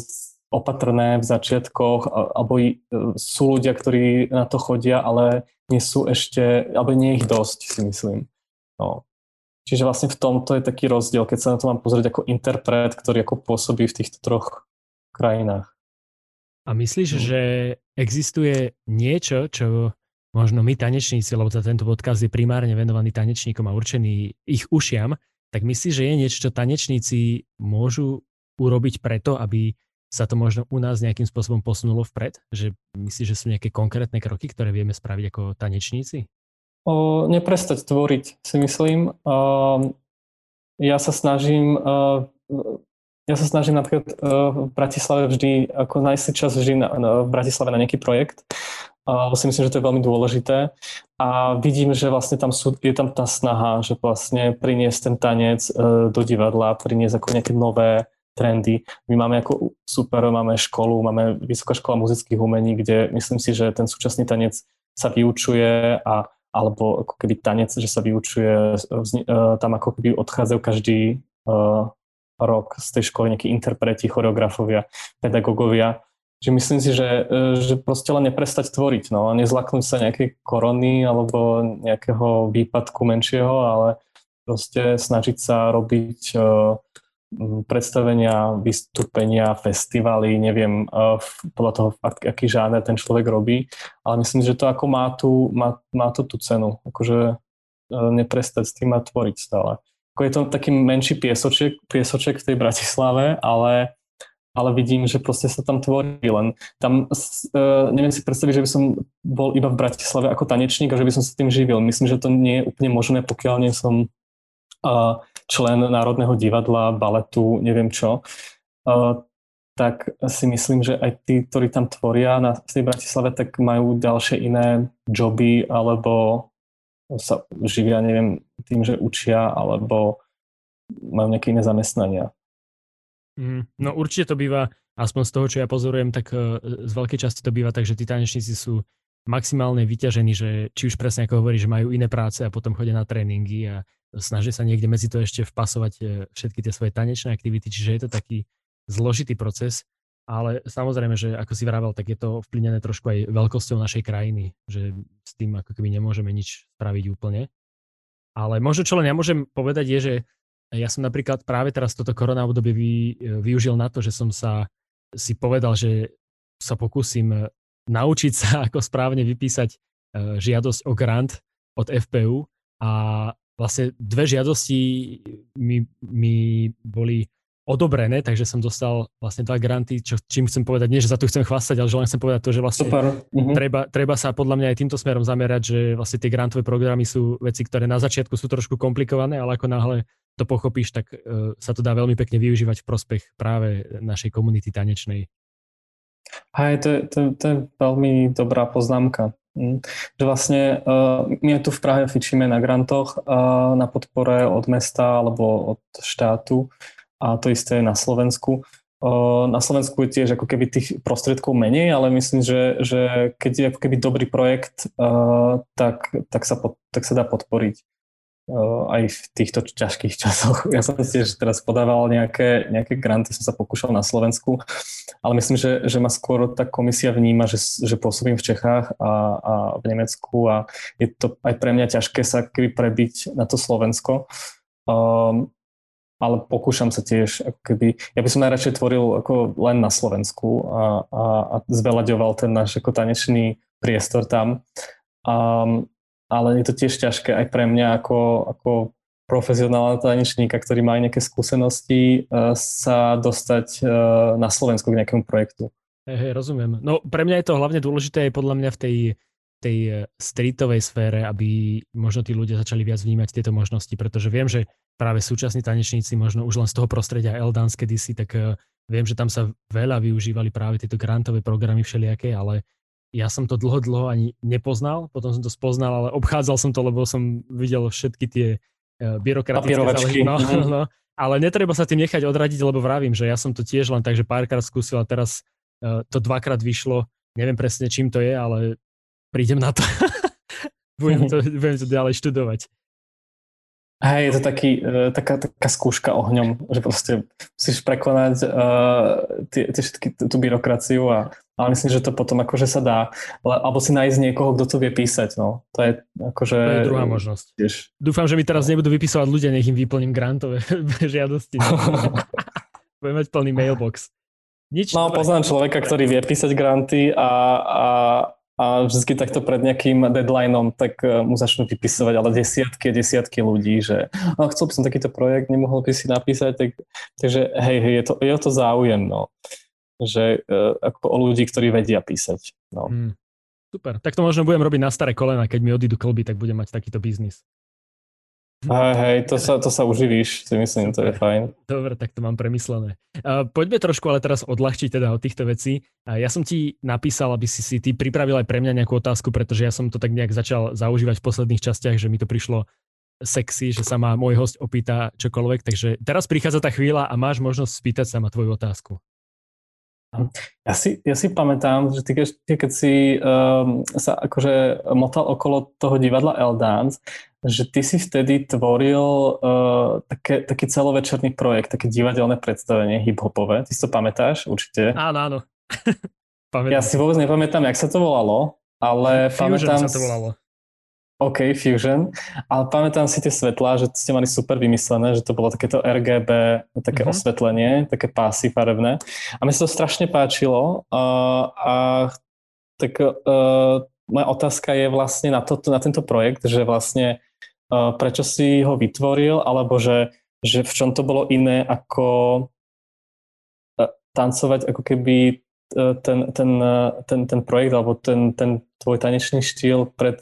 opatrné v začiatkoch, alebo e, sú ľudia, ktorí na to chodia, ale nie sú ešte, alebo nie je ich dosť, si myslím. No. Čiže vlastne v tomto je taký rozdiel, keď sa na to mám pozrieť ako interpret, ktorý ako pôsobí v týchto troch krajinách. A myslíš, no. že existuje niečo, čo možno my tanečníci, lebo tento podcast je primárne venovaný tanečníkom a určený ich ušiam, tak myslíš, že je niečo, čo tanečníci môžu urobiť preto, aby sa to možno u nás nejakým spôsobom posunulo vpred? Že myslíš, že sú nejaké konkrétne kroky, ktoré vieme spraviť ako tanečníci? O, neprestať tvoriť, si myslím. O, ja sa snažím o, ja sa snažím napríklad v Bratislave vždy, ako nájsť si čas vždy na, na, v Bratislave na nejaký projekt, lebo si myslím, že to je veľmi dôležité. A vidím, že vlastne tam sú, je tam tá snaha, že vlastne priniesť ten tanec do divadla, priniesť ako nejaké nové trendy. My máme ako super, máme školu, máme Vysoká škola muzických umení, kde myslím si, že ten súčasný tanec sa vyučuje a alebo ako keby tanec, že sa vyučuje, e, tam ako keby odchádzajú každý uh, rok z tej školy nejakí interpreti, choreografovia, pedagógovia. Že myslím si, že, e, že proste len neprestať tvoriť, no nezlaknúť sa nejakej korony alebo nejakého výpadku menšieho, ale proste snažiť sa robiť uh, predstavenia, vystúpenia, festivaly, neviem uh, podľa toho, aký žáner ten človek robí, ale myslím, že to ako má tú, má, má to tú cenu, akože uh, neprestať s tým a tvoriť stále. Ako je to taký menší piesoček, piesoček v tej Bratislave, ale, ale vidím, že proste sa tam tvorí len. Tam, uh, neviem si predstaviť, že by som bol iba v Bratislave ako tanečník a že by som sa tým živil. Myslím, že to nie je úplne možné, pokiaľ nie som člen Národného divadla, baletu, neviem čo. tak si myslím, že aj tí, ktorí tam tvoria na tej Bratislave, tak majú ďalšie iné joby alebo sa živia, neviem, tým, že učia alebo majú nejaké iné zamestnania. Mm, no určite to býva, aspoň z toho, čo ja pozorujem, tak uh, z veľkej časti to býva tak, že tí tanečníci sú maximálne vyťažení, že či už presne ako hovorí, že majú iné práce a potom chodia na tréningy a snažia sa niekde medzi to ešte vpasovať e, všetky tie svoje tanečné aktivity, čiže je to taký zložitý proces, ale samozrejme, že ako si vravel, tak je to vplynené trošku aj veľkosťou našej krajiny, že s tým ako keby nemôžeme nič spraviť úplne. Ale možno čo len ja môžem povedať je, že ja som napríklad práve teraz toto korona obdobie vy, využil na to, že som sa si povedal, že sa pokúsim naučiť sa, (laughs) ako správne vypísať e, žiadosť o grant od FPU a vlastne dve žiadosti mi, mi boli odobrené, takže som dostal vlastne dva granty, čo, čím chcem povedať, nie že za to chcem chvastať, ale že len chcem povedať to, že vlastne uh-huh. treba, treba sa podľa mňa aj týmto smerom zamerať, že vlastne tie grantové programy sú veci, ktoré na začiatku sú trošku komplikované, ale ako náhle to pochopíš, tak uh, sa to dá veľmi pekne využívať v prospech práve našej komunity tanečnej. Hej, to, to, to je veľmi dobrá poznámka. Hm. Že vlastne uh, my tu v Prahe fičíme na grantoch uh, na podpore od mesta alebo od štátu a to isté je na Slovensku. Na Slovensku je tiež ako keby tých prostriedkov menej, ale myslím, že, že keď je ako keby dobrý projekt, tak, tak, sa, tak sa dá podporiť aj v týchto ťažkých časoch. (laughs) Ja som tiež teraz podával nejaké, nejaké granty, som sa pokúšal na Slovensku, ale myslím, že, že ma skôr tá komisia vníma, že, že pôsobím v Čechách a, a v Nemecku a je to aj pre mňa ťažké sa keby prebiť na to Slovensko. Um, ale pokúšam sa tiež, ako keby, ja by som najradšej tvoril ako len na Slovensku a, a, a zveľaďoval ten náš ako tanečný priestor tam. Um, ale je to tiež ťažké aj pre mňa ako, ako profesionálna tanečníka, ktorý má aj nejaké skúsenosti, uh, sa dostať uh, na Slovensku k nejakému projektu. Hej, hey, rozumiem. No pre mňa je to hlavne dôležité aj podľa mňa v tej tej eh, streetovej sfére, aby možno tí ľudia začali viac vnímať tieto možnosti, pretože viem, že práve súčasní tanečníci, možno už len z toho prostredia L-Dance kedysi, tak eh, viem, že tam sa veľa využívali práve tieto grantové programy všelijaké, ale ja som to dlho, dlho ani nepoznal, potom som to spoznal, ale obchádzal som to, lebo som videl všetky tie uh, byrokratické záležitosti. No, mhm. (laughs) no, ale netreba sa tým nechať odradiť, lebo vravím, že ja som to tiež len tak, že párkrát skúsil a teraz uh, to dvakrát vyšlo. Neviem presne, čím to je, ale prídem na to. (laughs) budem, to budem to ďalej študovať. Hej, je to taký, uh, taká, taká skúška ohňom, že proste musíš prekonať uh, tie, tie všetky, tú byrokraciu a ale myslím, že to potom akože sa dá. Alebo si nájsť niekoho, kto to vie písať. No. To je akože... To je druhá možnosť. Tiež. Dúfam, že mi teraz nebudú vypisovať ľudia, nech im vyplním grantové (laughs) žiadosti. (laughs) Budem mať plný mailbox. Nič no, poznám človeka, ktorý vie písať granty a, a a vždy takto pred nejakým deadlineom, tak e, mu začnú vypisovať ale desiatky a desiatky ľudí, že oh, chcel by som takýto projekt, nemohol by si napísať, tak, takže hej, hej, je to, je to záujem, no. Že uh, ako o ľudí, ktorí vedia písať. No. Hmm. Super, tak to možno budem robiť na staré kolena, keď mi odídu klby, tak budem mať takýto biznis. Hej, hej, to sa, to sa uživíš, si myslím, to je fajn. Dobre, tak to mám premyslené. Uh, poďme trošku ale teraz odľahčiť teda od týchto vecí. Uh, ja som ti napísal, aby si si ty pripravil aj pre mňa nejakú otázku, pretože ja som to tak nejak začal zaužívať v posledných častiach, že mi to prišlo sexy, že sa ma môj host opýta čokoľvek, takže teraz prichádza tá chvíľa a máš možnosť spýtať sa ma tvoju otázku. Ja si, ja si pamätám, že ty, ty keď si um, sa akože motal okolo toho divadla L-Dance, že ty si vtedy tvoril uh, také, taký celovečerný projekt, také divadelné predstavenie hip-hopové. Ty si to pamätáš určite? Áno, áno. (laughs) ja si vôbec nepamätám, jak sa to volalo, ale Fusion pamätám... sa to volalo. OK, Fusion. Ale pamätám si tie svetlá, že ste mali super vymyslené, že to bolo takéto RGB, také mm-hmm. osvetlenie, také pásy farebné. A mi sa to strašne páčilo. Uh, a tak uh, moja otázka je vlastne na, to, na tento projekt, že vlastne uh, prečo si ho vytvoril, alebo že, že v čom to bolo iné ako uh, tancovať ako keby ten, ten, ten, ten projekt alebo ten, ten tvoj tanečný štýl pred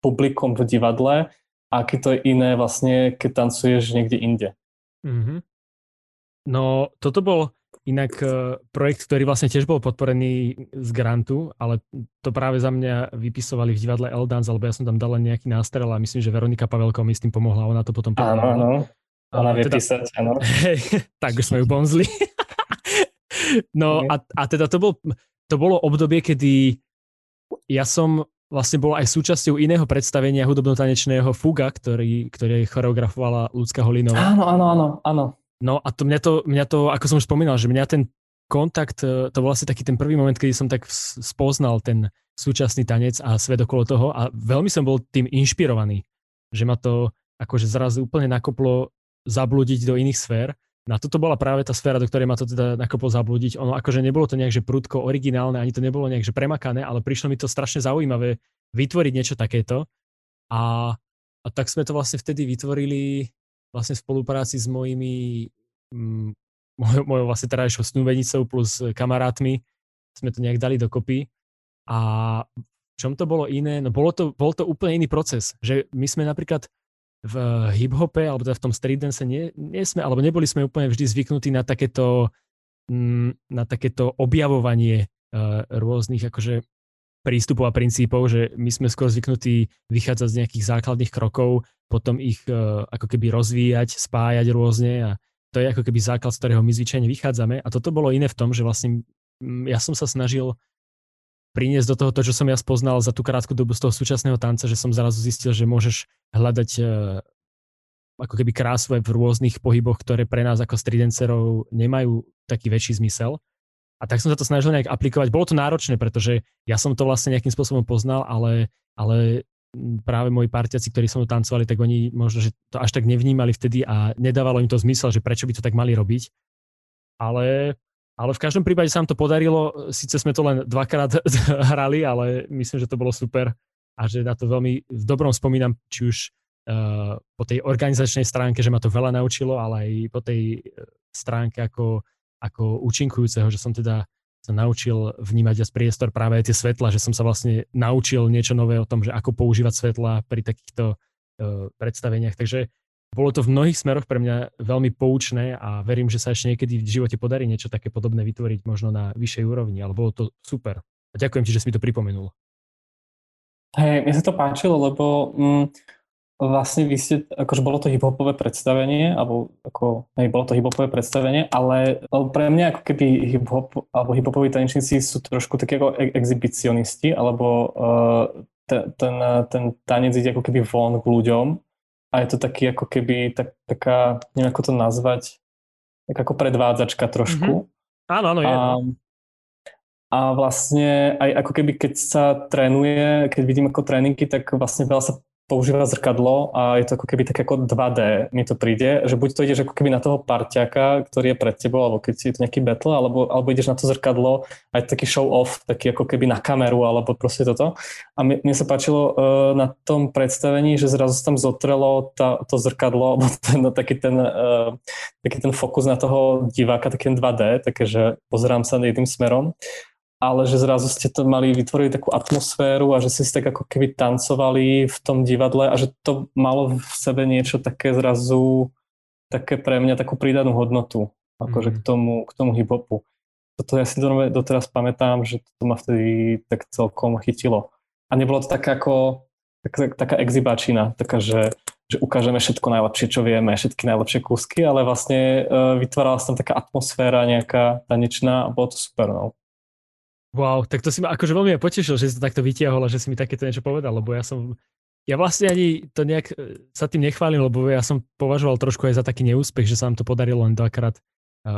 publikom v divadle a aký to je iné vlastne, keď tancuješ niekde inde. Mm-hmm. No, toto bol Inak e, projekt, ktorý vlastne tiež bol podporený z grantu, ale to práve za mňa vypisovali v divadle Eldance, alebo ja som tam dal len nejaký nástrel a myslím, že Veronika Pavelko mi s tým pomohla, ona to potom pomohla. Áno, áno, ona vie teda, písať, áno. Hej, (laughs) tak už sme ju bonzli. (laughs) no okay. a, a teda to, bol, to bolo obdobie, kedy ja som vlastne bol aj súčasťou iného predstavenia hudobno-tanečného Fuga, ktorý, ktorý choreografovala Ľudská Holinová. Áno, áno, áno, áno. No a to mňa to, mňa to, ako som už spomínal, že mňa ten kontakt, e, to bol asi taký ten prvý moment, kedy som tak spoznal ten súčasný tanec a svet okolo toho a veľmi som bol tým inšpirovaný, že ma to akože zrazu úplne nakoplo zablúdiť do iných sfér. No a toto bola práve tá sféra, do ktorej ma to teda nakoplo zablúdiť. Ono akože nebolo to nejak, že prudko originálne, ani to nebolo nejak, že premakané, ale prišlo mi to strašne zaujímavé vytvoriť niečo takéto. A, a tak sme to vlastne vtedy vytvorili vlastne v spolupráci s mojimi, mm, mojou, mojou vlastne terajšou snúbenicou plus kamarátmi sme to nejak dali dokopy. A v čom to bolo iné? No bolo to, bol to úplne iný proces, že my sme napríklad v hip-hope, alebo teda v tom street dance nie, nie sme, alebo neboli sme úplne vždy zvyknutí na takéto, mm, na takéto objavovanie uh, rôznych akože prístupov a princípov, že my sme skôr zvyknutí vychádzať z nejakých základných krokov, potom ich uh, ako keby rozvíjať, spájať rôzne a to je ako keby základ, z ktorého my zvyčajne vychádzame. A toto bolo iné v tom, že vlastne ja som sa snažil priniesť do toho to, čo som ja spoznal za tú krátku dobu z toho súčasného tanca, že som zrazu zistil, že môžeš hľadať uh, ako keby krásu v rôznych pohyboch, ktoré pre nás ako stridencerov nemajú taký väčší zmysel. A tak som sa to snažil nejak aplikovať. Bolo to náročné, pretože ja som to vlastne nejakým spôsobom poznal, ale, ale práve moji partiaci, ktorí som tancovali, tak oni možno, že to až tak nevnímali vtedy a nedávalo im to zmysel, že prečo by to tak mali robiť. Ale, ale v každom prípade sa nám to podarilo. Sice sme to len dvakrát (laughs) hrali, ale myslím, že to bolo super a že na to veľmi v dobrom spomínam, či už uh, po tej organizačnej stránke, že ma to veľa naučilo, ale aj po tej uh, stránke ako ako účinkujúceho, že som teda sa naučil vnímať aj priestor práve aj tie svetla, že som sa vlastne naučil niečo nové o tom, že ako používať svetla pri takýchto uh, predstaveniach. Takže bolo to v mnohých smeroch pre mňa veľmi poučné a verím, že sa ešte niekedy v živote podarí niečo také podobné vytvoriť možno na vyššej úrovni, ale bolo to super. A ďakujem ti, že si mi to pripomenul. Hej, mne sa to páčilo, lebo mm, vlastne vy ste, akože bolo to hiphopové predstavenie, alebo ako, hej, bolo to hiphopové predstavenie, ale pre mňa ako keby hiphop, alebo hiphopoví tanečníci sú trošku takí ako exhibicionisti, alebo uh, ten, ten, ten tanec ide ako keby von k ľuďom a je to taký ako keby tak, taká, neviem ako to nazvať, tak ako predvádzačka trošku. Mm-hmm. Áno, áno, je. A, a vlastne aj ako keby keď sa trénuje, keď vidím ako tréningy, tak vlastne veľa sa používa zrkadlo a je to ako keby tak ako 2D mi to príde, že buď to ideš ako keby na toho parťaka, ktorý je pred tebou, alebo keď je to nejaký battle, alebo, alebo ideš na to zrkadlo aj taký show off, taký ako keby na kameru, alebo proste toto. A mne, mne sa páčilo uh, na tom predstavení, že zrazu tam zotrelo tá, to zrkadlo, (laughs) alebo ten, taký, ten, uh, taký ten fokus na toho diváka, taký ten 2D, také, že pozerám sa jedným smerom ale že zrazu ste to mali vytvoriť takú atmosféru a že ste si tak ako keby tancovali v tom divadle a že to malo v sebe niečo také zrazu, také pre mňa takú pridanú hodnotu, akože mm. k tomu, k tomu hip-hopu. Toto ja si doteraz pamätám, že to ma vtedy tak celkom chytilo. A nebolo to tak ako tak, taká exhibačina, taká, že, že ukážeme všetko najlepšie, čo vieme, všetky najlepšie kúsky, ale vlastne uh, vytvárala sa tam taká atmosféra nejaká tanečná a bolo to super. No. Wow, tak to si ma akože veľmi potešil, že si to takto vytiahol a že si mi takéto niečo povedal, lebo ja som, ja vlastne ani to nejak e, sa tým nechválim, lebo ja som považoval trošku aj za taký neúspech, že sa nám to podarilo len dvakrát e,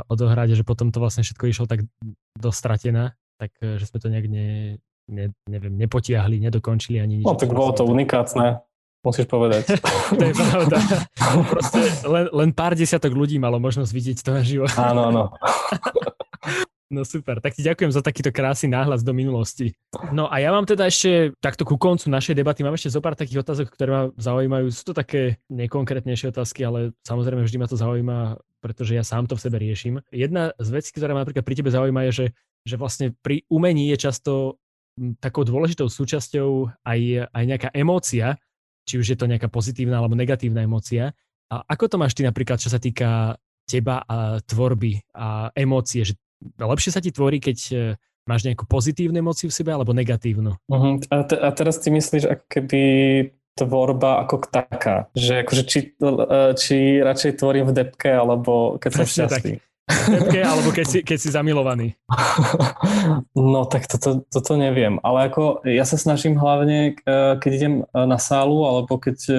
odohrať a že potom to vlastne všetko išlo tak dostratená, tak e, že sme to nejak ne, ne, neviem, nepotiahli, nedokončili ani nič. No tak bolo to unikátne, musíš povedať. (laughs) to je pravda. Proste len, len pár desiatok ľudí malo možnosť vidieť to naživo. Áno, áno. (laughs) No super, tak ti ďakujem za takýto krásny náhľad do minulosti. No a ja mám teda ešte takto ku koncu našej debaty, mám ešte zo pár takých otázok, ktoré ma zaujímajú. Sú to také nekonkrétnejšie otázky, ale samozrejme vždy ma to zaujíma, pretože ja sám to v sebe riešim. Jedna z vecí, ktorá ma napríklad pri tebe zaujíma, je, že, že vlastne pri umení je často takou dôležitou súčasťou aj, aj nejaká emócia, či už je to nejaká pozitívna alebo negatívna emócia. A ako to máš ty napríklad, čo sa týka teba a tvorby a emócie, že lepšie sa ti tvorí, keď e, máš nejakú pozitívnu emóciu v sebe alebo negatívnu? Uh-huh. A, te, a teraz ty myslíš, ako keby tvorba ako taká, že akože či, či radšej tvorím v depke, alebo keď som šťastný. Tak. Tepke, alebo keď si, keď si zamilovaný? (laughs) No tak toto, toto neviem, ale ako ja sa snažím hlavne, e, keď idem e, na sálu alebo keď e,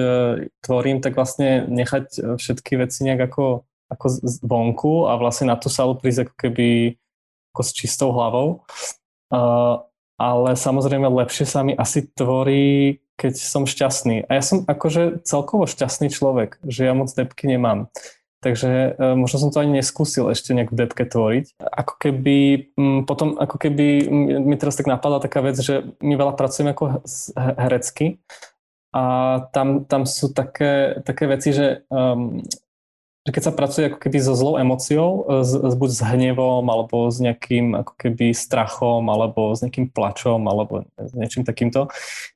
tvorím, tak vlastne nechať všetky veci nejak ako, ako vonku a vlastne na tú sálu prísť ako keby ako s čistou hlavou. Ale samozrejme lepšie sa mi asi tvorí, keď som šťastný. A ja som akože celkovo šťastný človek, že ja moc depky nemám. Takže uh, možno som to ani neskúsil ešte nejak v depke tvoriť. Ako keby, m, potom ako keby mi teraz tak napadla taká vec, že my veľa pracujeme ako herecky a tam, tam sú také, také veci, že, um, že keď sa pracuje ako keby so zlou emóciou, z, buď s hnevom, alebo s nejakým ako keby strachom, alebo s nejakým plačom, alebo s niečím takýmto,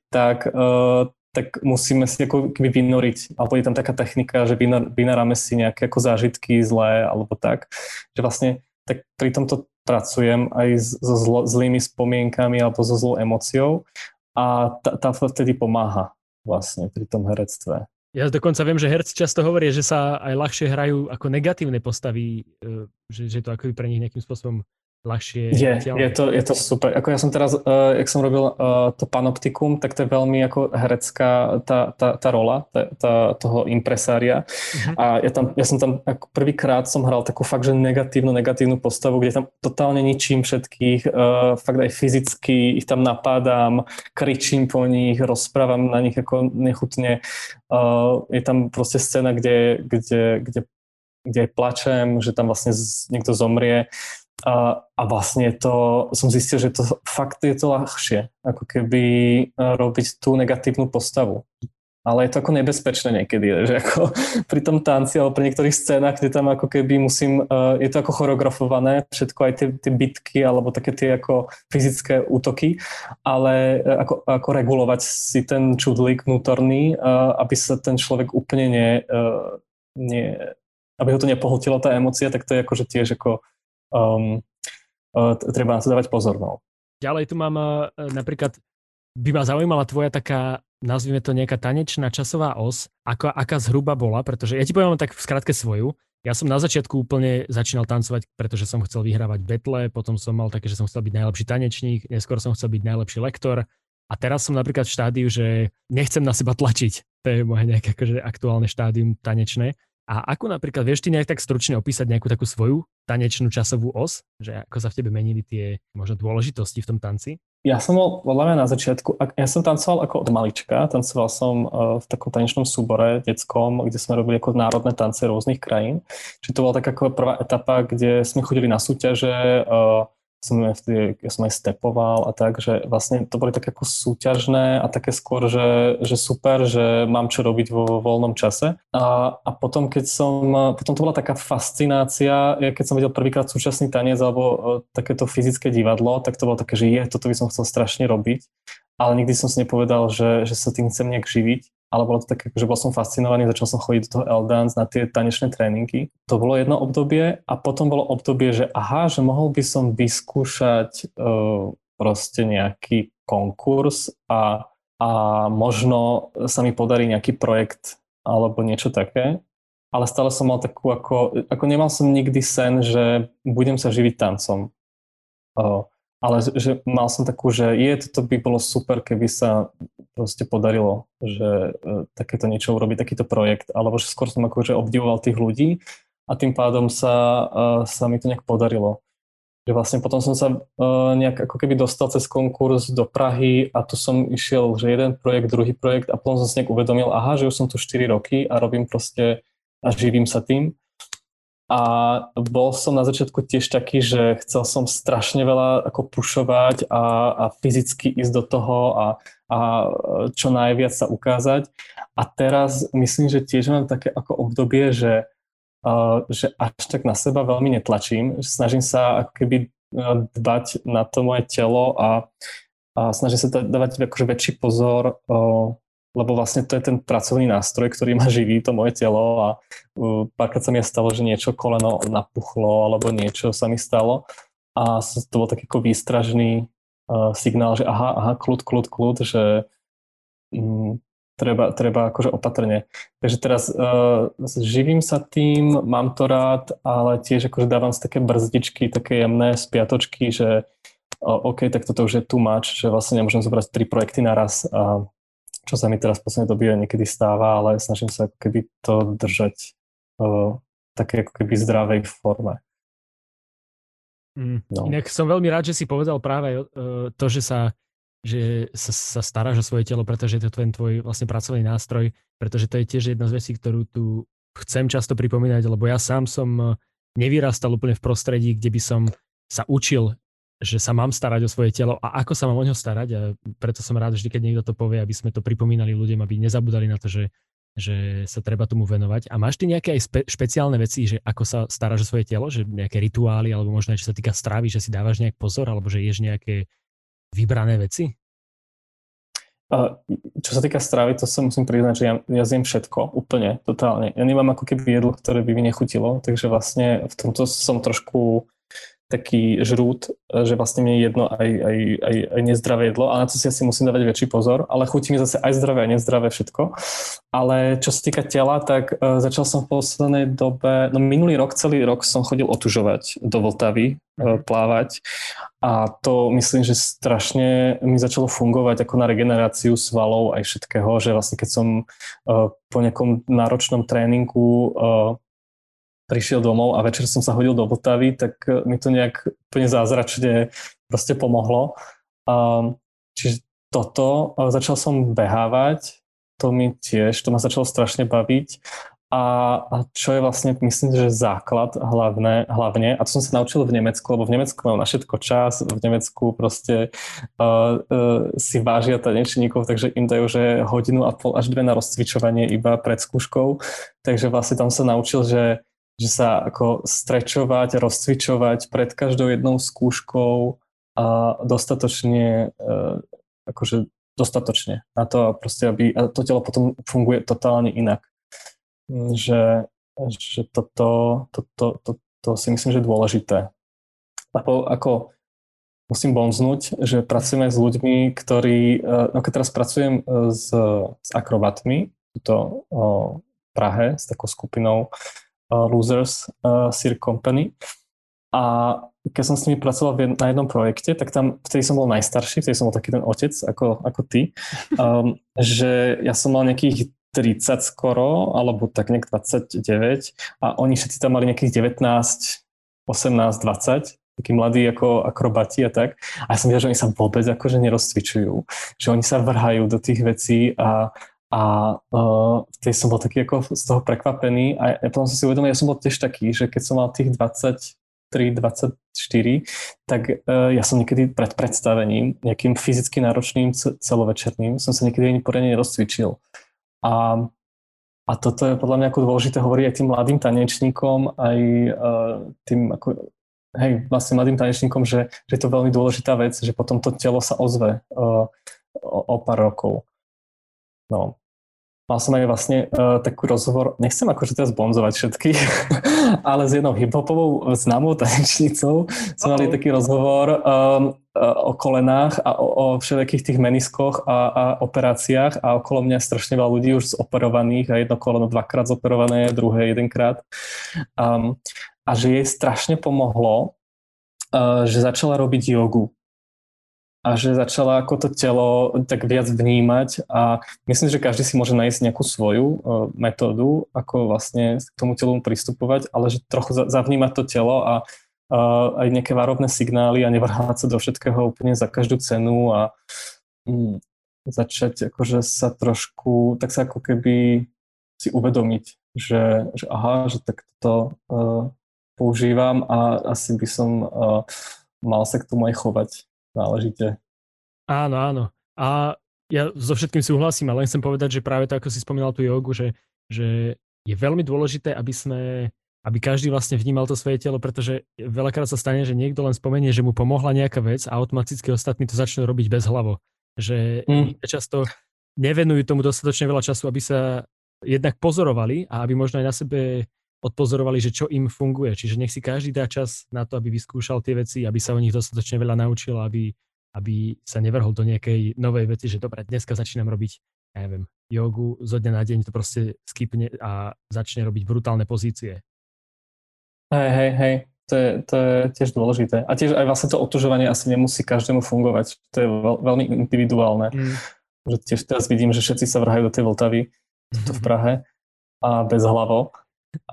tak uh, tak musíme si ako keby vynoriť, alebo je tam taká technika, že vynaráme si nejaké ako zážitky zlé, alebo tak, že vlastne tak pri tomto pracujem aj so zlo, zlými spomienkami alebo so zlou emóciou a tá, tá vtedy pomáha vlastne pri tom herectve. Ja dokonca viem, že herci často hovoria, že sa aj ľahšie hrajú ako negatívne postavy, e, že, že to ako pre nich nejakým spôsobom ľahšie. Je, je to, je to super. Ako ja som teraz, uh, jak som robil uh, to panoptikum, tak to je veľmi ako herecká tá, tá, tá rola tá, tá, toho impresária. Uh-huh. A ja, tam, ja som tam ako prvýkrát som hral takú fakt, že negatívnu, negatívnu postavu, kde tam totálne ničím všetkých, uh, fakt aj fyzicky ich tam napádam, kričím po nich, rozprávam na nich ako nechutne. Uh, je tam proste scéna, kde, kde, kde kde aj plačem, že tam vlastne niekto zomrie a, a vlastne to, som zistil, že to fakt je to ľahšie, ako keby e, robiť tú negatívnu postavu. Ale je to ako nebezpečné niekedy, (laughs) že ako pri tom tanci alebo pri niektorých scénach, kde tam ako keby musím, e, je to ako choreografované, všetko aj tie, tie bitky alebo také tie ako fyzické útoky, ale e, ako, ako regulovať si ten čudlík vnútorný, aby sa ten človek úplne ne, ne aby ho to nepohltilo tá emocia, tak to je akože tiež ako um, uh, treba na to dávať pozor. No. Ďalej tu mám uh, napríklad, by ma zaujímala tvoja taká, nazvime to nejaká tanečná časová os, ako, aká zhruba bola, pretože ja ti poviem tak v skratke svoju. Ja som na začiatku úplne začínal tancovať, pretože som chcel vyhrávať betle, potom som mal také, že som chcel byť najlepší tanečník, neskôr som chcel byť najlepší lektor a teraz som napríklad v štádiu, že nechcem na seba tlačiť. To je moje nejaké akože aktuálne štádium tanečné. A ako napríklad, vieš ty nejak tak stručne opísať nejakú takú svoju tanečnú časovú os? Že ako sa v tebe menili tie možno dôležitosti v tom tanci? Ja som bol podľa mňa na začiatku, ja som tancoval ako od malička, tancoval som e, v takom tanečnom súbore detskom, kde sme robili ako národné tance rôznych krajín. Čiže to bola taká prvá etapa, kde sme chodili na súťaže, som ja som aj stepoval a tak, že vlastne to boli také ako súťažné a také skôr, že, že super, že mám čo robiť vo voľnom čase. A, a potom, keď som, potom to bola taká fascinácia, keď som videl prvýkrát súčasný tanec alebo e, takéto fyzické divadlo, tak to bolo také, že je, toto by som chcel strašne robiť, ale nikdy som si nepovedal, že, že sa tým chcem nejak živiť ale bolo to také, že bol som fascinovaný, začal som chodiť do toho L-Dance na tie tanečné tréningy. To bolo jedno obdobie a potom bolo obdobie, že aha, že mohol by som vyskúšať uh, proste nejaký konkurs a, a možno sa mi podarí nejaký projekt alebo niečo také. Ale stále som mal takú ako, ako nemal som nikdy sen, že budem sa živiť tancom. Uh, ale že mal som takú, že je, toto by bolo super, keby sa proste podarilo, že e, takéto niečo urobiť, takýto projekt, alebo že skôr som akože obdivoval tých ľudí a tým pádom sa, e, sa mi to nejak podarilo. Že vlastne potom som sa e, nejak ako keby dostal cez konkurs do Prahy a tu som išiel, že jeden projekt, druhý projekt a potom som si nejak uvedomil, aha, že už som tu 4 roky a robím proste a živím sa tým a bol som na začiatku tiež taký, že chcel som strašne veľa ako pušovať a, a fyzicky ísť do toho a, a čo najviac sa ukázať. A teraz myslím, že tiež mám také ako obdobie, že, uh, že až tak na seba veľmi netlačím. Snažím sa ako keby dbať na to moje telo a, a snažím sa dávať akože väčší pozor uh, lebo vlastne to je ten pracovný nástroj, ktorý ma živí, to moje telo a uh, párkrát sa mi stalo, že niečo koleno napuchlo alebo niečo sa mi stalo a to bol taký ako výstražný uh, signál, že aha, aha, kľud, kľud, kľud, že um, treba, treba akože opatrne. Takže teraz uh, živím sa tým, mám to rád, ale tiež akože dávam si také brzdičky, také jemné spiatočky, že uh, OK, tak toto už je too much, že vlastne nemôžem zobrať tri projekty naraz a čo sa mi teraz v poslednej dobe niekedy stáva, ale snažím sa keby to držať uh, také ako keby zdravej forme. Mm. No. Inak som veľmi rád, že si povedal práve uh, to, že sa, že sa, sa staráš o svoje telo, pretože je to ten tvoj vlastne pracovný nástroj, pretože to je tiež jedna z vecí, ktorú tu chcem často pripomínať, lebo ja sám som nevyrastal úplne v prostredí, kde by som sa učil že sa mám starať o svoje telo a ako sa mám o ňo starať a preto som rád vždy, keď niekto to povie, aby sme to pripomínali ľuďom, aby nezabudali na to, že, že sa treba tomu venovať. A máš ty nejaké aj spe, špeciálne veci, že ako sa staráš o svoje telo, že nejaké rituály, alebo možno aj čo sa týka stravy, že si dávaš nejak pozor, alebo že ješ nejaké vybrané veci? Čo sa týka stravy, to sa musím priznať, že ja, ja zjem všetko, úplne, totálne. Ja nemám ako keby jedlo, ktoré by mi nechutilo, takže vlastne v tomto som trošku taký žrút, že vlastne mne je jedno aj, aj, aj, aj nezdravé jedlo a na to si asi musím dávať väčší pozor, ale chutí mi zase aj zdravé a nezdravé všetko. Ale čo sa týka tela, tak uh, začal som v poslednej dobe, no minulý rok, celý rok som chodil otužovať do Vltavy, uh, plávať a to myslím, že strašne mi začalo fungovať ako na regeneráciu svalov aj všetkého, že vlastne keď som uh, po nejakom náročnom tréningu prišiel domov a večer som sa hodil do Vltavy, tak e, mi to nejak úplne zázračne proste pomohlo. Čiže toto, začal som behávať, to mi tiež, to ma začalo strašne baviť. A, a čo je vlastne, myslím, že základ hlavné, hlavne, a to som sa naučil v Nemecku, lebo v Nemecku mám na všetko čas, v Nemecku proste uh, uh, si vážia tanečníkov, takže im dajú, že hodinu a pol až dve na rozcvičovanie iba pred skúškou, takže vlastne tam sa naučil, že že sa ako strečovať, rozcvičovať pred každou jednou skúškou a dostatočne, e, akože dostatočne na to, proste, aby a to telo potom funguje totálne inak. Že, že toto, toto, to, to si myslím, že je dôležité. Ako, ako musím bonznúť, že pracujeme s ľuďmi, ktorí, e, no keď teraz pracujem e, s, s akrobatmi, to v Prahe, s takou skupinou, Losers Cirque Company. A keď som s nimi pracoval na jednom projekte, tak tam, vtedy som bol najstarší, vtedy som bol taký ten otec ako, ako ty, (laughs) um, že ja som mal nejakých 30 skoro, alebo tak nejak 29 a oni všetci tam mali nejakých 19, 18, 20 takí mladí ako akrobati a tak. A ja som videl, že oni sa vôbec akože nerozcvičujú, že oni sa vrhajú do tých vecí a a uh, vtedy som bol taký ako z toho prekvapený a ja potom som si uvedomil, ja som bol tiež taký, že keď som mal tých 23, 24, tak uh, ja som niekedy pred predstavením, nejakým fyzicky náročným celovečerným, som sa niekedy ani poriadne nerozcvičil. A, a toto je podľa mňa ako dôležité hovoriť aj tým mladým tanečníkom, aj uh, tým ako hej, vlastne mladým tanečníkom, že, že je to veľmi dôležitá vec, že potom to telo sa ozve uh, o, o pár rokov. No. Mal som aj vlastne uh, taký rozhovor, nechcem akože teraz bonzovať všetky, (laughs) ale s jednou hiphopovou známou tanečnicou sme mali taký rozhovor um, uh, o kolenách a o, o všetkých tých meniskoch a, a operáciách a okolo mňa strašne veľa ľudí už zoperovaných a jedno koleno dvakrát zoperované, druhé jedenkrát. Um, a že jej strašne pomohlo, uh, že začala robiť jogu a že začala ako to telo tak viac vnímať a myslím, že každý si môže nájsť nejakú svoju uh, metódu, ako vlastne k tomu telu pristupovať, ale že trochu zavnímať to telo a uh, aj nejaké varovné signály a nevrhať sa do všetkého úplne za každú cenu a um, začať akože sa trošku, tak sa ako keby si uvedomiť, že, že aha, že tak to uh, používam a asi by som uh, mal sa k tomu aj chovať náležite. Áno, áno. A ja so všetkým súhlasím, ale len chcem povedať, že práve to, ako si spomínal tú jogu, že, že je veľmi dôležité, aby sme aby každý vlastne vnímal to svoje telo, pretože veľakrát sa stane, že niekto len spomenie, že mu pomohla nejaká vec a automaticky ostatní to začnú robiť bez hlavo. Že mm. často nevenujú tomu dostatočne veľa času, aby sa jednak pozorovali a aby možno aj na sebe odpozorovali, že čo im funguje. Čiže nech si každý dá čas na to, aby vyskúšal tie veci, aby sa o nich dostatočne veľa naučil, aby, aby sa nevrhol do nejakej novej veci, že dobre, dneska začínam robiť, ja neviem, jogu, zo dňa na deň to proste skipne a začne robiť brutálne pozície. Hej, hej, hej, to je, to je tiež dôležité. A tiež aj vlastne to otužovanie asi nemusí každému fungovať. To je veľ, veľmi individuálne. Mm. Že tiež teraz vidím, že všetci sa vrhajú do tej Vltavy, mm-hmm. v Prahe a bez hlavo.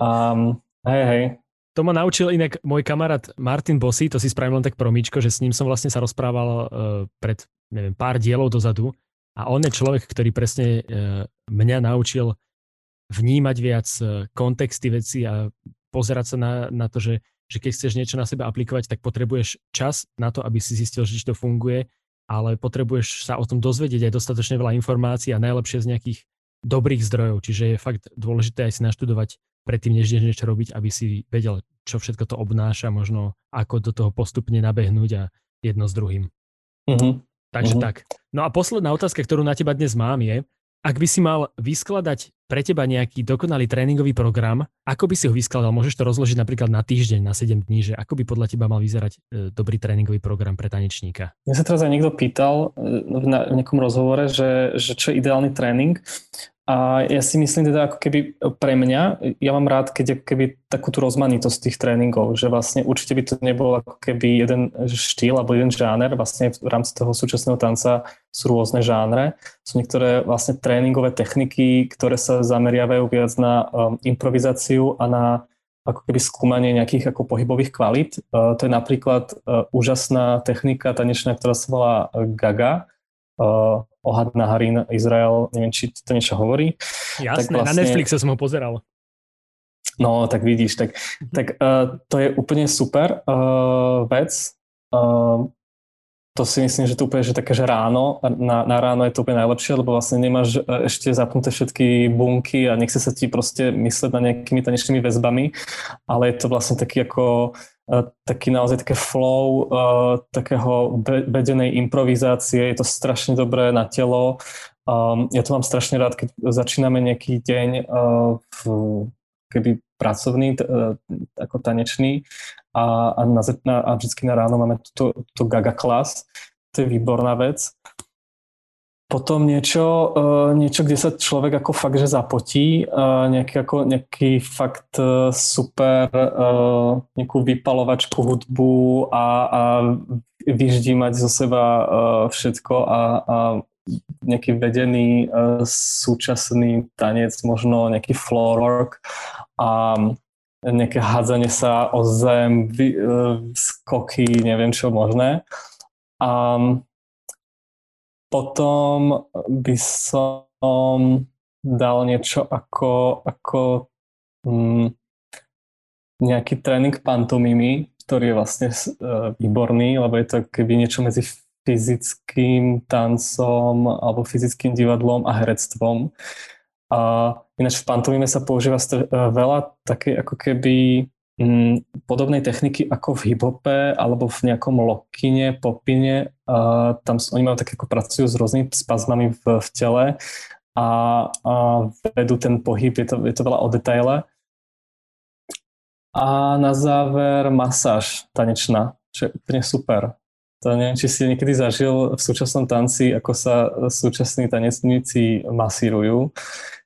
Um, hej, hej. To ma naučil inak môj kamarát Martin Bossy, to si spravil len tak promičko, že s ním som vlastne sa rozprával uh, pred neviem, pár dielov dozadu a on je človek, ktorý presne uh, mňa naučil vnímať viac uh, kontexty veci a pozerať sa na, na to, že, že keď chceš niečo na seba aplikovať, tak potrebuješ čas na to, aby si zistil, že to funguje, ale potrebuješ sa o tom dozvedieť aj dostatočne veľa informácií a najlepšie z nejakých dobrých zdrojov. Čiže je fakt dôležité aj si naštudovať predtým, než ideš niečo robiť, aby si vedel, čo všetko to obnáša, možno ako do toho postupne nabehnúť a jedno s druhým. Uh-huh. Takže uh-huh. tak. No a posledná otázka, ktorú na teba dnes mám je, ak by si mal vyskladať pre teba nejaký dokonalý tréningový program, ako by si ho vyskladal? Môžeš to rozložiť napríklad na týždeň, na 7 dní, že ako by podľa teba mal vyzerať e, dobrý tréningový program pre tanečníka? Mňa sa teraz aj niekto pýtal e, na nejakom rozhovore, že, že čo je ideálny tréning. A ja si myslím teda ako keby pre mňa, ja mám rád, keď ako keby takú tú rozmanitosť tých tréningov, že vlastne určite by to nebol ako keby jeden štýl alebo jeden žáner, vlastne v rámci toho súčasného tanca sú rôzne žánre. Sú niektoré vlastne tréningové techniky, ktoré sa zameriavajú viac na um, improvizáciu a na ako keby skúmanie nejakých ako pohybových kvalít. Uh, to je napríklad uh, úžasná technika tanečná, ktorá sa volá Gaga, uh, Ohad Naharin, Izrael, neviem, či to niečo hovorí. Jasné, tak vlastne, na Netflixe som ho pozeral. No, tak vidíš, tak, mhm. tak uh, to je úplne super uh, vec. Uh, to si myslím, že to úplne, že také, že ráno, na, na ráno je to úplne najlepšie, lebo vlastne nemáš ešte zapnuté všetky bunky a nechce sa ti proste mysleť na nejakými tanečnými väzbami, ale je to vlastne taký ako taký naozaj také flow uh, takého vedenej improvizácie, je to strašne dobré na telo. Um, ja to mám strašne rád, keď začíname nejaký deň uh, v, keby pracovný, uh, ako tanečný a, a, na, a vždycky na ráno máme to, to gaga class, to je výborná vec. Potom niečo, uh, niečo, kde sa človek ako fakt, že zapotí, uh, nejaký, ako, nejaký fakt uh, super nejakú vypalovačku hudbu a, a vyždímať zo seba všetko a, a nejaký vedený súčasný tanec, možno nejaký floor work a nejaké hádzanie sa o zem, skoky, neviem čo možné. A potom by som dal niečo ako, ako mm, nejaký tréning pantomimy, ktorý je vlastne uh, výborný, lebo je to keby niečo medzi fyzickým tancom alebo fyzickým divadlom a herectvom. A ináč v pantomime sa používa e, veľa také ako keby podobnej techniky ako v hiphope alebo v nejakom lokine, popine. Uh, tam oni majú tak ako pracujú s rôznymi spazmami v, v tele a, a vedú ten pohyb, je to, je to veľa o detaile. A na záver masáž tanečná, čo je úplne super. To neviem, či si niekedy zažil v súčasnom tanci, ako sa súčasní tanecníci masírujú.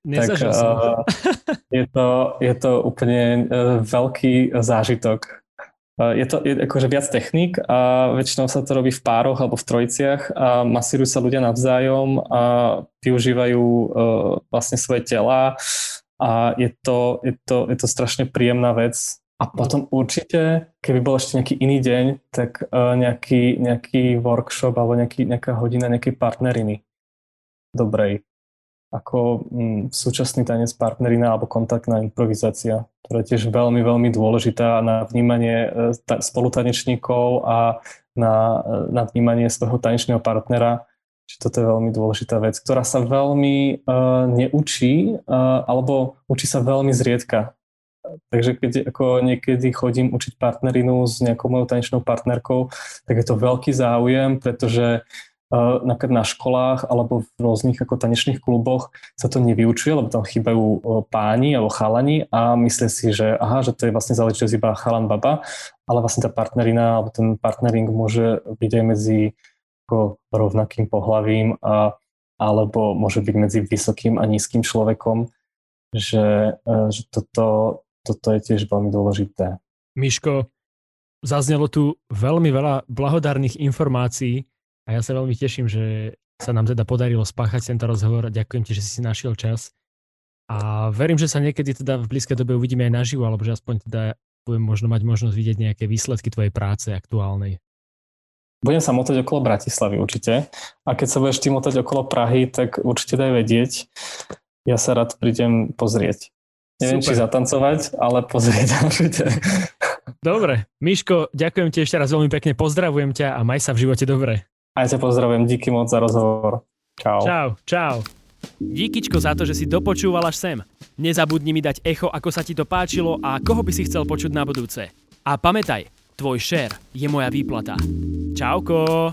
Nezažil tak, som. Je, to, je to úplne uh, veľký zážitok. Uh, je to je akože viac technik a väčšinou sa to robí v pároch alebo v trojiciach a masírujú sa ľudia navzájom a využívajú uh, vlastne svoje tela a je to, je to, je to strašne príjemná vec a potom určite, keby bol ešte nejaký iný deň, tak uh, nejaký, nejaký workshop alebo nejaký, nejaká hodina nejakej partneriny dobrej. Ako mm, súčasný tanec partnerina alebo kontaktná improvizácia, ktorá je tiež veľmi, veľmi dôležitá na vnímanie uh, ta, spolutanečníkov a na, uh, na vnímanie svojho tanečného partnera. Čiže toto je veľmi dôležitá vec, ktorá sa veľmi uh, neučí uh, alebo učí sa veľmi zriedka Takže keď ako niekedy chodím učiť partnerinu s nejakou mojou tanečnou partnerkou, tak je to veľký záujem, pretože Uh, napríklad na školách alebo v rôznych ako tanečných kluboch sa to nevyučuje, lebo tam chýbajú uh, páni alebo chalani a myslia si, že aha, že to je vlastne záležitosť iba chalan baba, ale vlastne tá partnerina alebo ten partnering môže byť aj medzi ako rovnakým pohlavím a, alebo môže byť medzi vysokým a nízkym človekom, že, uh, že toto, toto je tiež veľmi dôležité. Miško, zaznelo tu veľmi veľa blahodárnych informácií a ja sa veľmi teším, že sa nám teda podarilo spáchať tento rozhovor. Ďakujem ti, že si si našiel čas. A verím, že sa niekedy teda v blízkej dobe uvidíme aj naživo, alebo že aspoň teda budem možno mať možnosť vidieť nejaké výsledky tvojej práce aktuálnej. Budem sa motať okolo Bratislavy určite. A keď sa budeš ty motať okolo Prahy, tak určite daj vedieť. Ja sa rád prídem pozrieť. Neviem, Super. či zatancovať, ale pozrieť určite. Dobre. Miško, ďakujem ti ešte raz veľmi pekne, pozdravujem ťa a maj sa v živote dobre. Aj ťa pozdravujem, díky moc za rozhovor. Čau. Čau, čau. Díkyčko za to, že si dopočúval až sem. Nezabudni mi dať echo, ako sa ti to páčilo a koho by si chcel počuť na budúce. A pamätaj, tvoj share je moja výplata. Čauko!